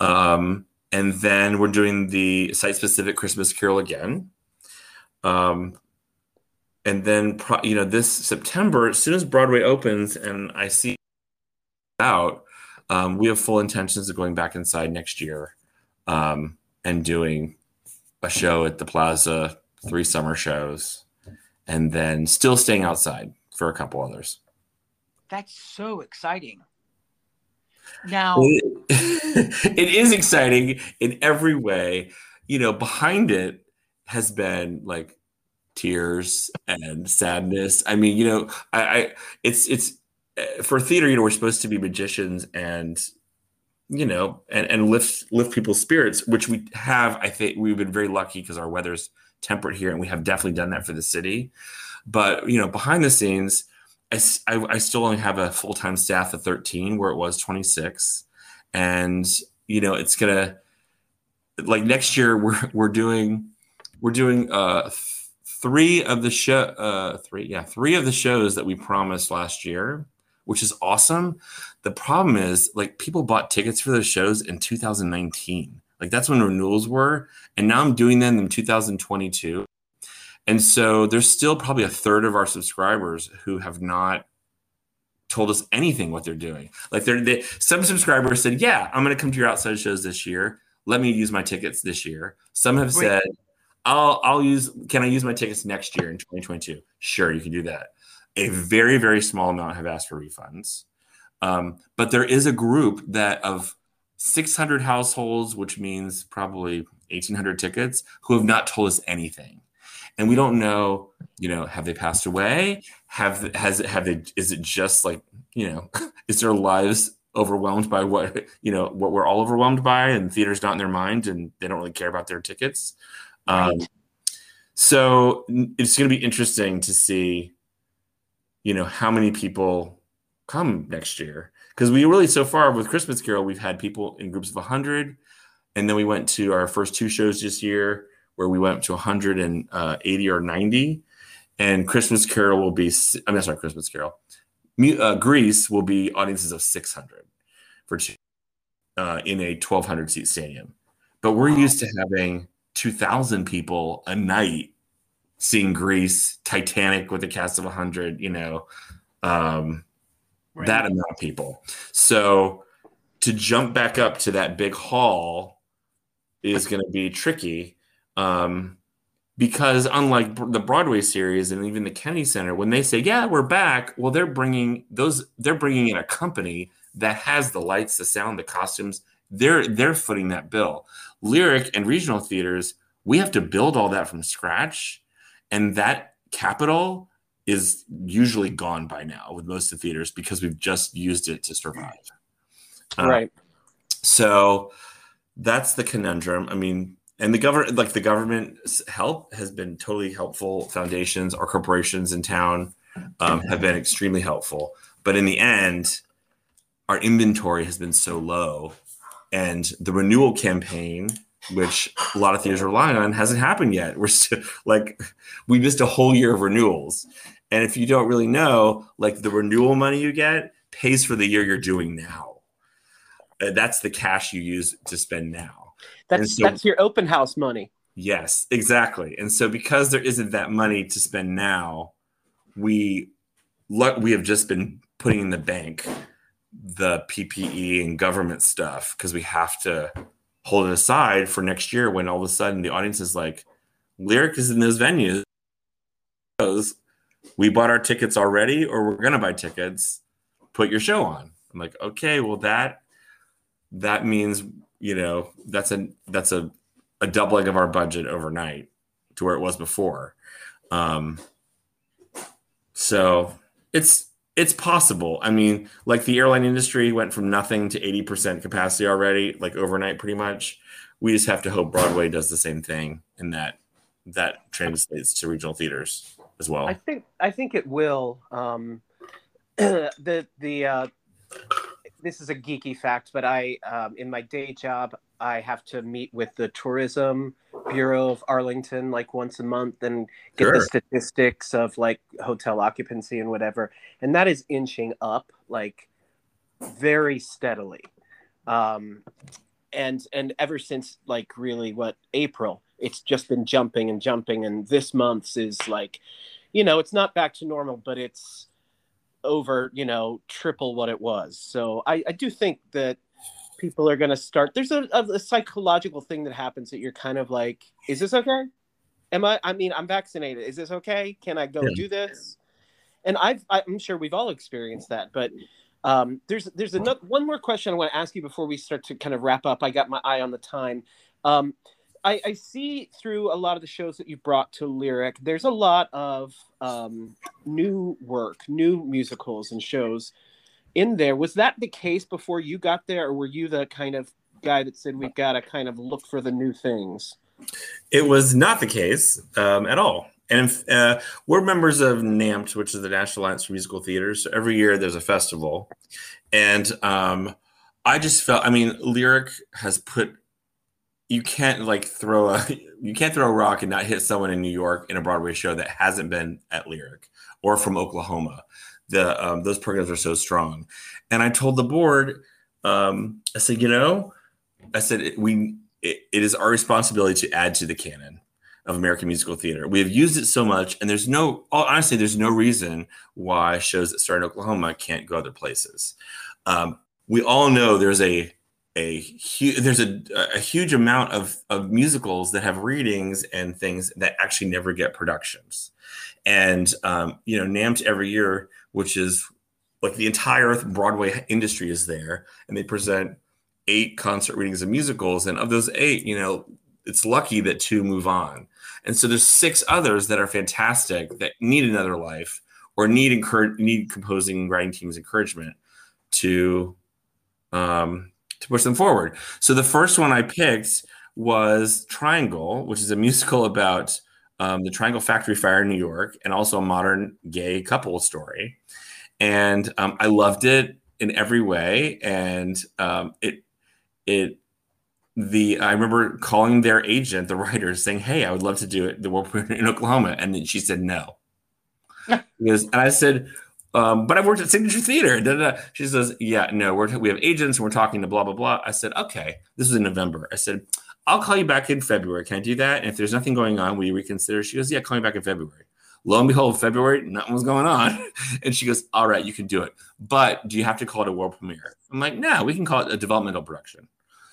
Um, and then we're doing the site specific Christmas Carol again. Um, and then, you know, this September, as soon as Broadway opens and I see out, um, we have full intentions of going back inside next year. Um, and doing a show at the plaza, three summer shows, and then still staying outside for a couple others. That's so exciting. Now, it *laughs* is exciting in every way. You know, behind it has been like tears and sadness. I mean, you know, I, I it's it's uh, for theater. You know, we're supposed to be magicians and you know and and lift lift people's spirits, which we have. I think we've been very lucky because our weather's temperate here, and we have definitely done that for the city. But you know, behind the scenes I, I, still only have a full time staff of 13 where it was 26. And, you know, it's to, like next year, we're, we're doing, we're doing, uh, three of the show, uh, three, yeah, three of the shows that we promised last year, which is awesome. The problem is, like, people bought tickets for those shows in 2019. Like, that's when renewals were. And now I'm doing them in 2022. And so there's still probably a third of our subscribers who have not told us anything what they're doing. Like they're they, some subscribers said, "Yeah, I'm going to come to your outside shows this year. Let me use my tickets this year." Some have Wait. said, "I'll I'll use can I use my tickets next year in 2022?" Sure, you can do that. A very very small amount have asked for refunds. Um, but there is a group that of 600 households, which means probably 1,800 tickets, who have not told us anything. And we don't know you know have they passed away? Have has have they is it just like you know *laughs* is their lives overwhelmed by what you know what we're all overwhelmed by and theater's not in their mind and they don't really care about their tickets? Right. um, so it's going to be interesting to see you know how many people come next year because we really so far with christmas carol we've had people in groups of 100 and then we went to our first two shows this year where we went to 180 or 90. And Christmas Carol will be, I mean, sorry, Christmas Carol. Uh, Grease will be audiences of 600 for uh, in a 1,200 seat stadium. But we're used to having 2,000 people a night seeing Grease Titanic with a cast of 100, you know, um, right. that amount of people. So to jump back up to that big hall is going to be tricky um, because unlike the Broadway series and even the Kennedy Center, when they say, "Yeah, we're back," well, they're bringing those. They're bringing in a company that has the lights, the sound, the costumes. They're they're footing that bill. Lyric and regional theaters, we have to build all that from scratch, and that capital is usually gone by now with most of the theaters because we've just used it to survive. Right. Uh, so that's the conundrum. I mean, and the government like the government's help has been totally helpful foundations our corporations in town um, have been extremely helpful but in the end our inventory has been so low and the renewal campaign which a lot of theaters are relying on hasn't happened yet we're still like we missed a whole year of renewals and if you don't really know like the renewal money you get pays for the year you're doing now uh, that's the cash you use to spend now that's so, that's your open house money. Yes, exactly. And so because there isn't that money to spend now, we we have just been putting in the bank the PPP and government stuff because we have to hold it aside for next year when all of a sudden the audience is like, lyric is in those venues. We bought our tickets already, or we're gonna buy tickets. Put your show on. I'm like, okay, well that that means you know that's a that's a, a doubling of our budget overnight to where it was before um so it's it's possible i mean like the airline industry went from nothing to 80% capacity already like overnight pretty much we just have to hope broadway does the same thing and that that translates to regional theaters as well i think i think it will um *clears throat* the the uh this is a geeky fact, but I, um, in my day job, I have to meet with the Tourism Bureau of Arlington like once a month and get sure. the statistics of like hotel occupancy and whatever. And that is inching up like very steadily. Um, and and ever since like really what April, it's just been jumping and jumping. And this month's is like, you know, it's not back to normal, but it's over, you know, triple what it was. So I, I do think that people are going to start. There's a, a, a psychological thing that happens that you're kind of like, is this okay? Am I? I mean, I'm vaccinated. Is this okay? Can I go Yeah. do this? And I've, I'm sure we've all experienced that. But um, there's there's another one more question I want to ask you before we start to kind of wrap up. I got my eye on the time. Um, I, I see through a lot of the shows that you brought to Lyric, there's a lot of um, new work, new musicals and shows in there. Was that the case before you got there, or were you the kind of guy that said we've got to kind of look for the new things? It was not the case um, at all. And uh, we're members of NAMT, which is the National Alliance for Musical Theaters. So every year there's a festival. And um, I just felt, I mean, Lyric has put, you can't like throw a, *laughs* you can't throw a rock and not hit someone in New York in a Broadway show that hasn't been at Lyric or from Oklahoma. The, um, those programs are so strong. And I told the board, um, I said, you know, I said, we, it, it is our responsibility to add to the canon of American musical theater. We have used it so much, and there's no honestly, there's no reason why shows that start in Oklahoma can't go other places. Um, we all know there's a a huge there's a, a huge amount of of musicals that have readings and things that actually never get productions. And um, you know, NAMT every year, which is like the entire Broadway industry is there, and they present eight concert readings of musicals, and of those eight, you know, it's lucky that two move on. And so there's six others that are fantastic that need another life or need encourage need composing writing teams encouragement to um to push them forward. So the first one I picked was Triangle, which is a musical about um, the Triangle Factory Fire in New York and also a modern gay couple story. And um, I loved it in every way. And um, it it the I remember calling their agent, the *laughs* writers, saying, "Hey, I would love to do it the world premiere in Oklahoma," and then she said no. *laughs* because, and I said, um, "But I've worked at Signature Theater." Da, da, da. She says, "Yeah, no, we're we have agents and we're talking to blah blah blah." I said, "Okay." This was in November. I said, "I'll call you back in February. Can I do that?" And if there's nothing going on, you reconsider? She goes, "Yeah, call me back in February." Lo and behold, February, nothing was going on. *laughs* And she goes, All right, you can do it. But do you have to call it a world premiere? I'm like, No, we can call it a developmental production.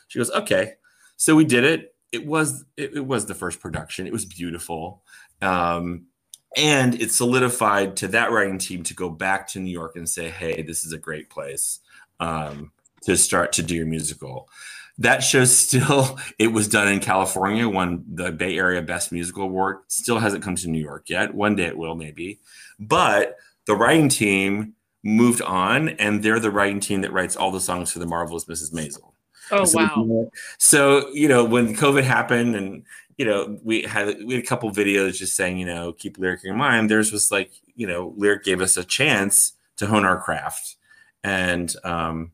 She goes, Okay. So we did it. It was it, it was the first production. It was beautiful. Um, and it solidified to that writing team to go back to New York and say, Hey, this is a great place um, to start to do your musical. That show still, *laughs* it was done in California, won the Bay Area Best Musical Award. Still hasn't come to New York yet. One day it will, maybe. But the writing team moved on, and they're the writing team that writes all the songs for the marvelous Mrs. Maisel. Oh so, wow! So you know when COVID happened, and you know we had we had a couple videos just saying you know keep lyric in mind. There's was like you know lyric gave us a chance to hone our craft, and um,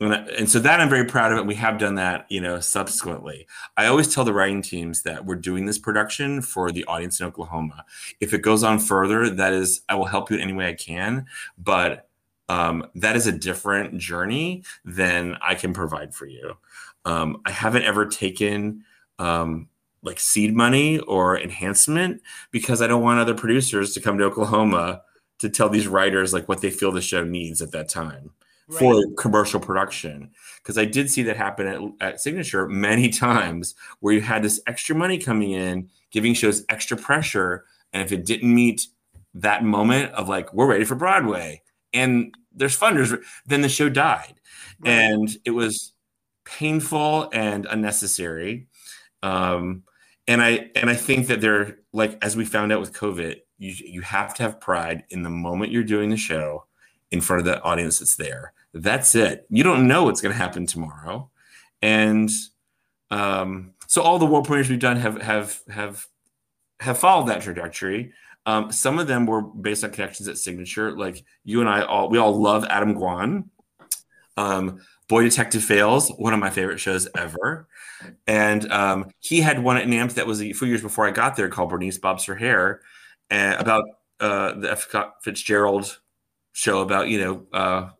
and, and so that I'm very proud of it. We have done that, you know, subsequently. I always tell the writing teams that we're doing this production for the audience in Oklahoma. If it goes on further, that is, I will help you in any way I can, but um, that is a different journey than I can provide for you. Um, I haven't ever taken um, like seed money or enhancement because I don't want other producers to come to Oklahoma to tell these writers like what they feel the show needs at that time Right. for commercial production because I did see that happen at, at Signature many *laughs* times where you had this extra money coming in, giving shows extra pressure, and if it didn't meet that moment of like we're ready for Broadway and there's funders, then the show died, Right. and it was painful and unnecessary. Um, and I and I think that they're like as we found out with COVID, you you have to have pride in the moment you're doing the show in front of the audience that's there. That's it. You don't know what's going to happen tomorrow, and um, so all the world premieres we've done have have have have followed that trajectory. Um, some of them were based on connections at Signature. Like you and I all, we all love Adam Gwon. Um, Boy Detective Fails, one of my favorite shows ever. And um, he had one at NAMT that was a few years before I got there called Bernice Bobs Her Hair about uh, the F. Fitzgerald show about, you know, uh,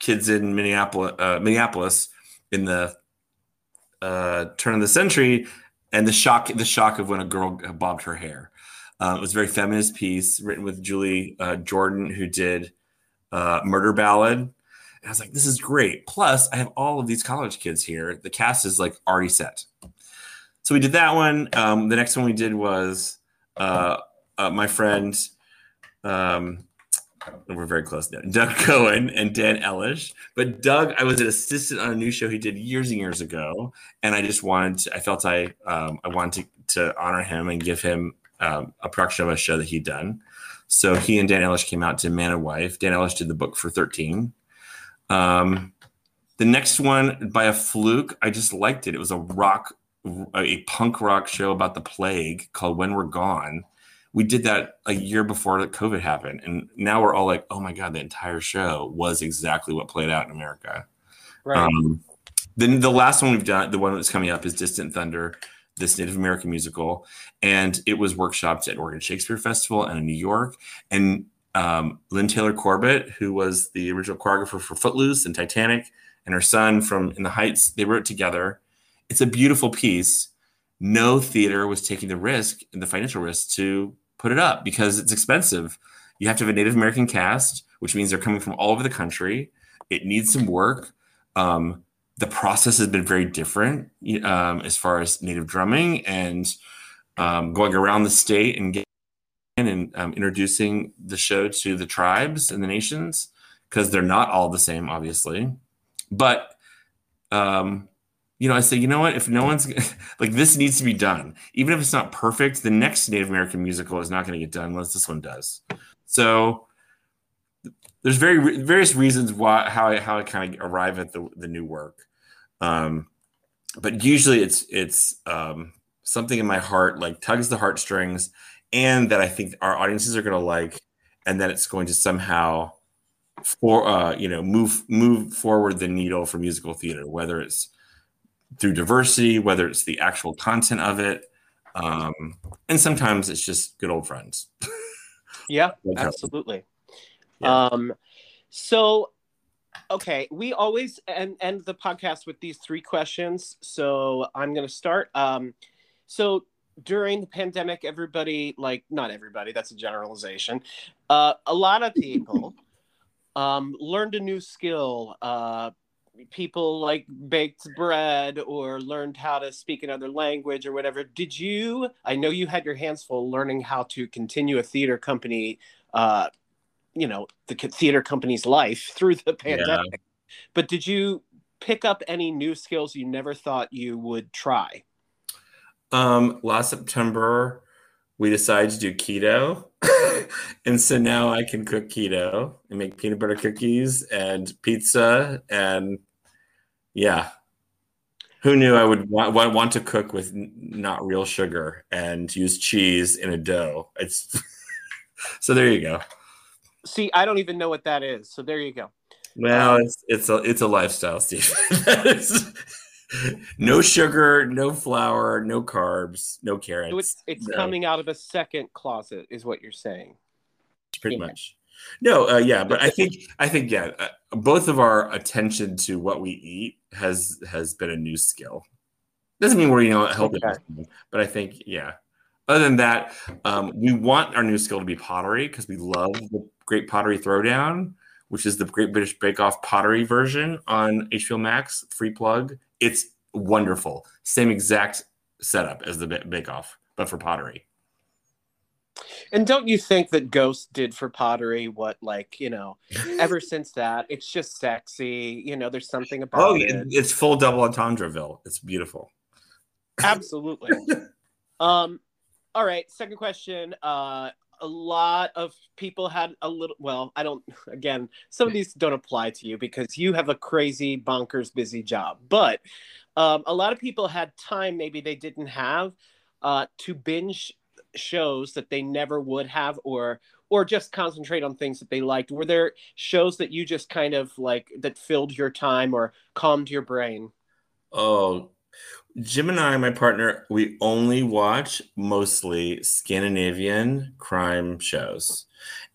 kids in Minneapolis, uh, Minneapolis in the uh, turn of the century and the shock, the shock of when a girl bobbed her hair. Uh, it was a very feminist piece written with Julia Jordan, who did Murder Ballad. I was like, this is great. Plus, I have all of these college kids here. The cast is like already set. So we did that one. Um, the next one we did was uh, uh, my friend, um, we're very close now, Doug *laughs* Cohen and Dan Elish. But Doug, I was an assistant on a new show he did years and years ago, and I just wanted, to, I felt I, um, I wanted to, to honor him and give him um, a production of a show that he'd done. So he and Dan Elish came out to Man and Wife. Dan Elish did the book for 13. Um, the next one, by a fluke, I just liked it. It was a rock, a punk rock show about the plague called When We're Gone. We did that a year before COVID happened, and now we're all like, "Oh my god!" The entire show was exactly what played out in America. Right. Um, then the last one we've done, the one that's coming up, is Distant Thunder this Native American musical, and it was workshopped at Oregon Shakespeare Festival and in New York. And um, Lynne Taylor-Corbett, who was the original choreographer for Footloose and Titanic, and her son from In the Heights, they wrote together. It's a beautiful piece. No theater was taking the risk and the financial risk to put it up because it's expensive. You have to have a Native American cast, which means they're coming from all over the country. It needs some work. Um, the process has been very different um, as far as native drumming and um, going around the state and getting and um, introducing the show to the tribes and the nations because they're not all the same, obviously. But um, you know, I say, you know what? If no one's *laughs* like this needs to be done, even if it's not perfect, the next Native American musical is not going to get done unless this one does. So there's very various reasons why how I how I kind of arrive at the the new work. Um, but usually it's it's um, something in my heart like tugs the heartstrings, and that I think our audiences are going to like, and that it's going to somehow for uh, you know move move forward the needle for musical theater, whether it's through diversity, whether it's the actual content of it, um, and sometimes it's just good old friends. *laughs* yeah, absolutely. Yeah. Um, so okay we always end, end the podcast with these three questions so i'm going to start um, so during the pandemic everybody like not everybody that's a generalization uh, a lot of people *laughs* um, learned a new skill uh, people like baked bread or learned how to speak another language or whatever did you i know you had your hands full learning how to continue a theater company uh, you know the theater company's life *laughs* through the pandemic. Yeah. But did you pick up any new skills you never thought you would try? Um, last September, we decided to do keto. *laughs* and so now I can cook keto and make peanut butter cookies and pizza. And yeah, who knew I would want, want to cook with not real sugar and use cheese in a dough? It's *laughs* so there you go. See, I don't even know what that is. So there you go. Well, um, it's it's a it's a lifestyle, Steve. *laughs* *laughs* no sugar, no flour, no carbs, no carrots. So it's it's no. coming out of a second closet, is what you're saying. Pretty yeah. much. No, uh, yeah, but I think I think yeah, uh, both of our attention to what we eat has has been a new skill. Doesn't mean we're you know helping, okay. but I think yeah. Other than that, um, we want our new skill to be pottery because we love the Great Pottery Throwdown, which is the Great British Bake Off pottery version on HBO Max. Free plug. It's wonderful. Same exact setup as the Bake Off, but for pottery. And don't you think that Ghost did for pottery what, like, you know, *laughs* ever since that, it's just sexy. You know, there's something about oh, it. It's full double entendreville. It's beautiful. Absolutely. *laughs* um, all right. Second question. Uh, a lot of people had a little well i don't again some of these don't apply to you because you have a crazy bonkers busy job. But um, a lot of people had time maybe they didn't have uh, to binge shows that they never would have or or just concentrate on things that they liked. Were there shows that you just kind of like that filled your time or calmed your brain? Oh Jim and I, my partner, we only watch mostly Scandinavian crime shows.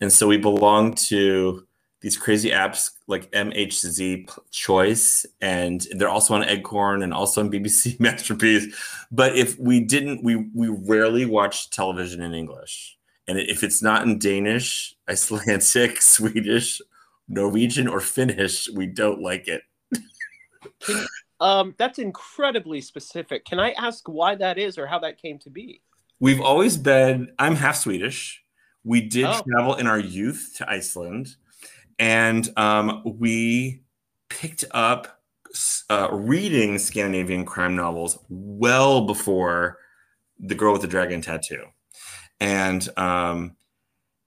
And so we belong to these crazy apps like MHZ Choice, and they're also on Acorn and also on BBC *laughs* Masterpiece. But if we didn't, we we rarely watch television in English. And if it's not in Danish, *laughs* Icelandic, Swedish, Norwegian or Finnish, we don't like it. Um, that's incredibly specific. Can I ask why that is or how that came to be? We've always been, I'm half Swedish. We did Oh. travel in our youth to Iceland, and um, we picked up uh, reading Scandinavian crime novels well before The Girl with the Dragon Tattoo. And um,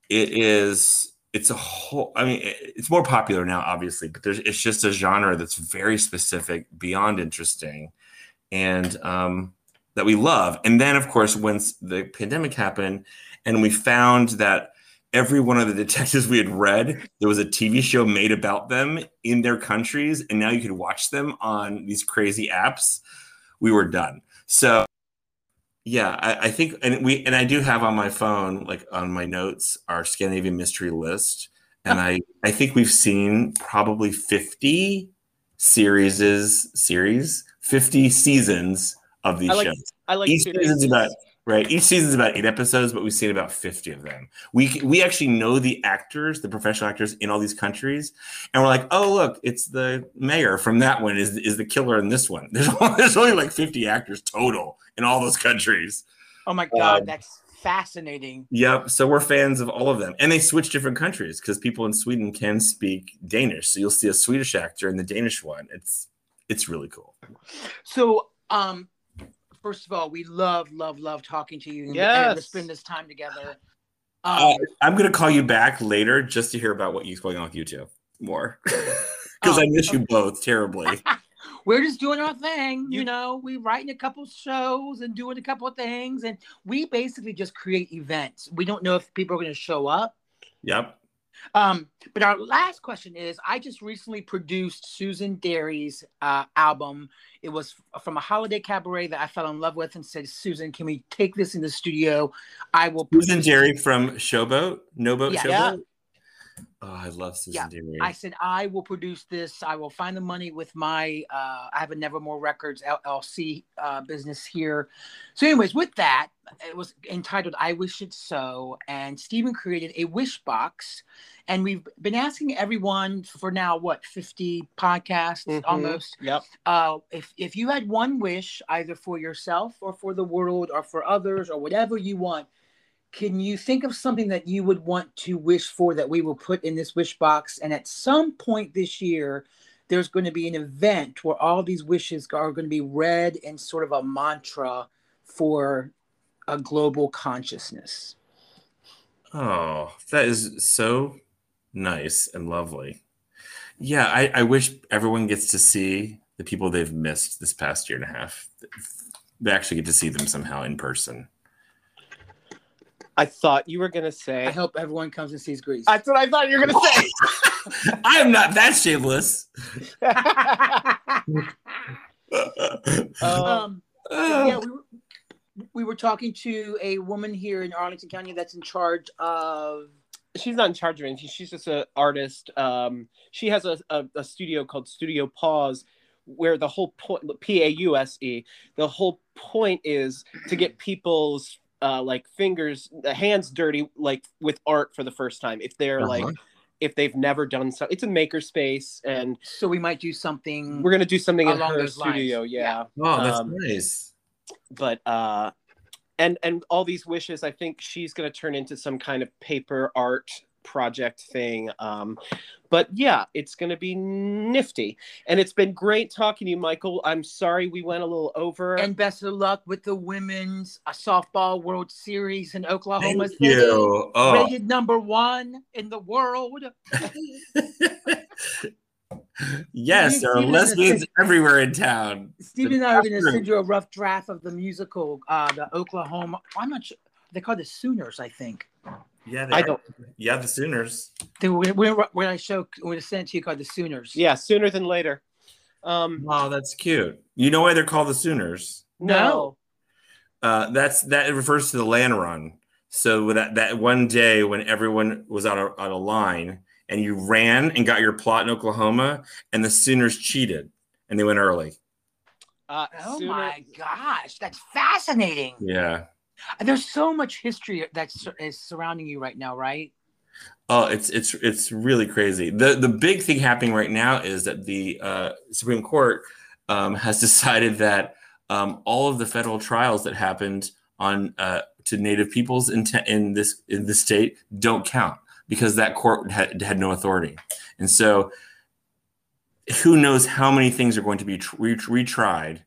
it is, it's a whole, I mean, it's more popular now, obviously, but there's, it's just a genre that's very specific, beyond interesting. And um, that we love. And then, of course, once the pandemic happened, and we found that every one of the *laughs* detectives we had read, there was a TV show made about them in their countries, and now you could watch them on these crazy apps. We were done. So, yeah, I, I think, and we, and I do have on my phone, like on my notes, our Scandinavian mystery list, oh. and I, I think we've seen probably fifty series, series, fifty seasons of these I like- shows. I like each series. season's about right. Each season's about eight episodes, but we've seen about fifty of them. We we actually know the actors, the professional actors in all these countries, and we're like, oh look, it's the mayor from that one is is the killer in this one. *laughs* There's only, there's only like fifty actors total in all those countries. Oh my god, Um, that's fascinating. Yep. So we're fans of all of them, and they switch different countries because people in Sweden can speak Danish. So you'll see a Swedish actor in the Danish one. It's it's really cool. So, um, first of all, we love, love, love talking to you and, Yes. and to spend this time together. Um, Uh, I'm gonna call you back later just to hear about what you's going on with you two more *laughs* because I Oh, miss you both terribly. *laughs* we're just doing our thing, you You- know. We writing a couple shows and doing a couple of things, and we basically just create events. We don't know if people are going to show up. yep. Um, but our last question is: I just recently produced Susan Derry's uh, album. It was from a holiday cabaret that I fell in love with, and said, "Susan, can we take this in the studio? I will." Susan Derry from Showboat, No Boat Yeah. Showboat. Oh, I love Susan Yeah. Derry. I said, I will produce this. I will find the money with my, uh, I have a Nevermore Records LLC uh, business here. So, anyways, with that, it was entitled I Wish It So. And Stephen created a wish box. And we've been asking everyone for now, what, 50 podcasts Mhm. almost? Yep. Uh, if, if you had one wish, either for yourself or for the world or for others or whatever you want, can you think of something that you would want to wish for that we will put in this wish box? And at some point this year, there's going to be an event where all these wishes are going to be read in sort of a mantra for a global consciousness. oh, that is so nice and lovely. Yeah, I, I wish everyone gets to see the people they've missed this past year and a half. They actually get to see them somehow in person. I thought you were gonna say. I hope everyone comes and sees Grease. That's what I thought you were gonna say. *laughs* I am not that shameless. um, *laughs* yeah, we were, we were talking to a woman here in Arlington County that's in charge of she's not in charge of anything. She's just an artist. Um, she has a, a, a studio called Studio Pause, where the whole point P A U S E. The whole point is to get people's uh, like fingers, the hands dirty, like with art for the first time. If they're Uh-huh. like, if they've never done so, it's a maker space, and so we might do something we're gonna do something in Along her those lines. studio. Yeah. Oh, that's Um, nice. but uh and and all these wishes i think she's going to turn into some kind of paper art project thing um but yeah it's going to be nifty. And it's been great talking to you michael. I'm sorry we went a little over. And best of luck with the women's uh, softball world series in oklahoma Thank city. you. Oh, rated number one in the world. *laughs* Yes, there are Steven- lesbians everywhere in town. steve and i are going to send you a rough draft of the musical uh the oklahoma i'm not sure they call it the sooners i think Yeah, they I are. don't- Yeah, the Sooners. they we're, we're, we're to show we're going to send to you called the sooners yeah sooner than later um Oh, that's cute. You know why they're called the Sooners? no Uh, that's that refers to the land run. So that that one day when everyone was out a on a line and you ran and got your plot in Oklahoma, and the Sooners cheated and they went early. uh oh Sooner- my gosh that's fascinating Yeah. There's so much history that's is surrounding you right now right Oh, it's it's it's really crazy. the The big thing happening right now is that the uh, Supreme Court um, has *laughs* decided that um, all of the federal trials that happened on uh, to Native peoples in, te- in this in the state don't count because that court had, had no authority, and so who knows how many things are going to be tr- retried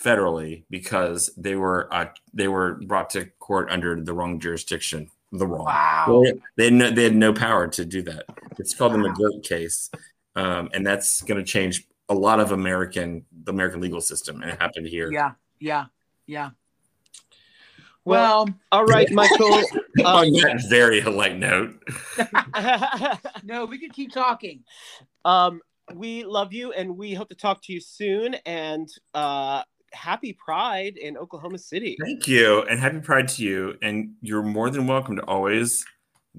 federally because they were uh, they were brought to court under the wrong jurisdiction the wrong. Wow. They, they, had no, they had no power to do that. It's called wow. the McGirt case, um, and that's going to change a lot of American the American legal system, and it happened here. Yeah, yeah, yeah. Well, well all right, *laughs* Michael. on um, that very light note. *laughs* no, we could keep talking. Um, we love you, and we hope to talk to you soon. And uh, happy Pride in Oklahoma City. Thank you, and happy Pride to you. And you're more than welcome to always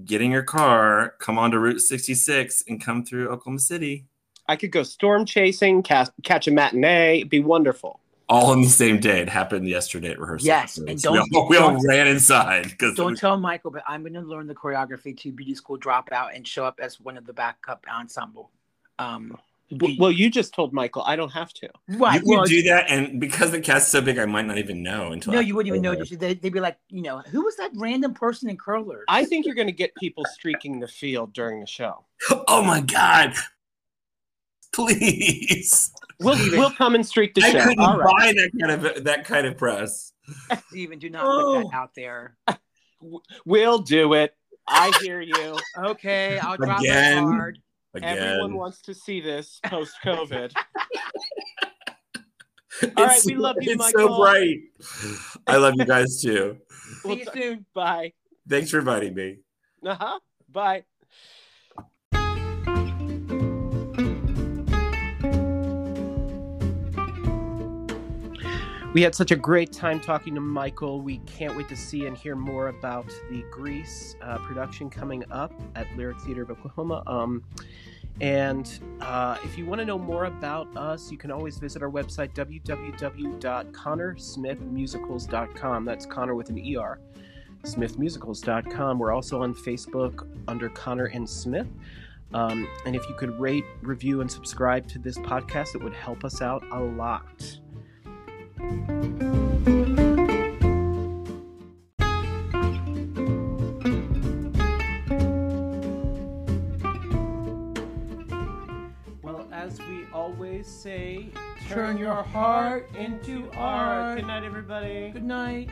get in your car, come onto Route 66, and come through Oklahoma City. I could go storm chasing, catch, catch a matinee. It'd be wonderful. All on the same day. It happened yesterday at rehearsal. Yes, and *laughs* don't we all, we all ran inside because don't tell Michael, but I'm going to learn the choreography to Beauty School Dropout and show up as one of the backup ensemble. Um, well, you just told Michael. I don't have to. Right. You well, do that, and because the cast's so big, I might not even know until. No, you wouldn't even know. They, would be like, you know, who was that random person in curlers? I think you're going to get people streaking the field during the show. *gasps* Oh my god! Please. We'll we'll come and streak the show. I couldn't All right. buy that kind of that kind of press. *laughs* Even do not oh. put that oh. out there. *laughs* We'll do it. I hear you. *laughs* Okay, I'll drop Again. my card. Again. Everyone wants to see this post COVID. *laughs* All right, we love you, it's Michael. so bright. I love you guys too. see you soon. Bye. Thanks for inviting me. Uh huh. Bye. We had such a great time talking to Michael. We can't wait to see and hear more about the Grease uh, production coming up at Lyric Theatre of Oklahoma. Um, and uh, if you want to know more about us, you can always visit our website, www.connersmithmusicals.com. That's Conner with an ER, smithmusicals.com. We're also on Facebook under Conner and Smith. Um, and if you could rate, review, and subscribe to this podcast, it would help us out a lot. Well, as we always say, turn your heart into art. Good night, everybody. Good night.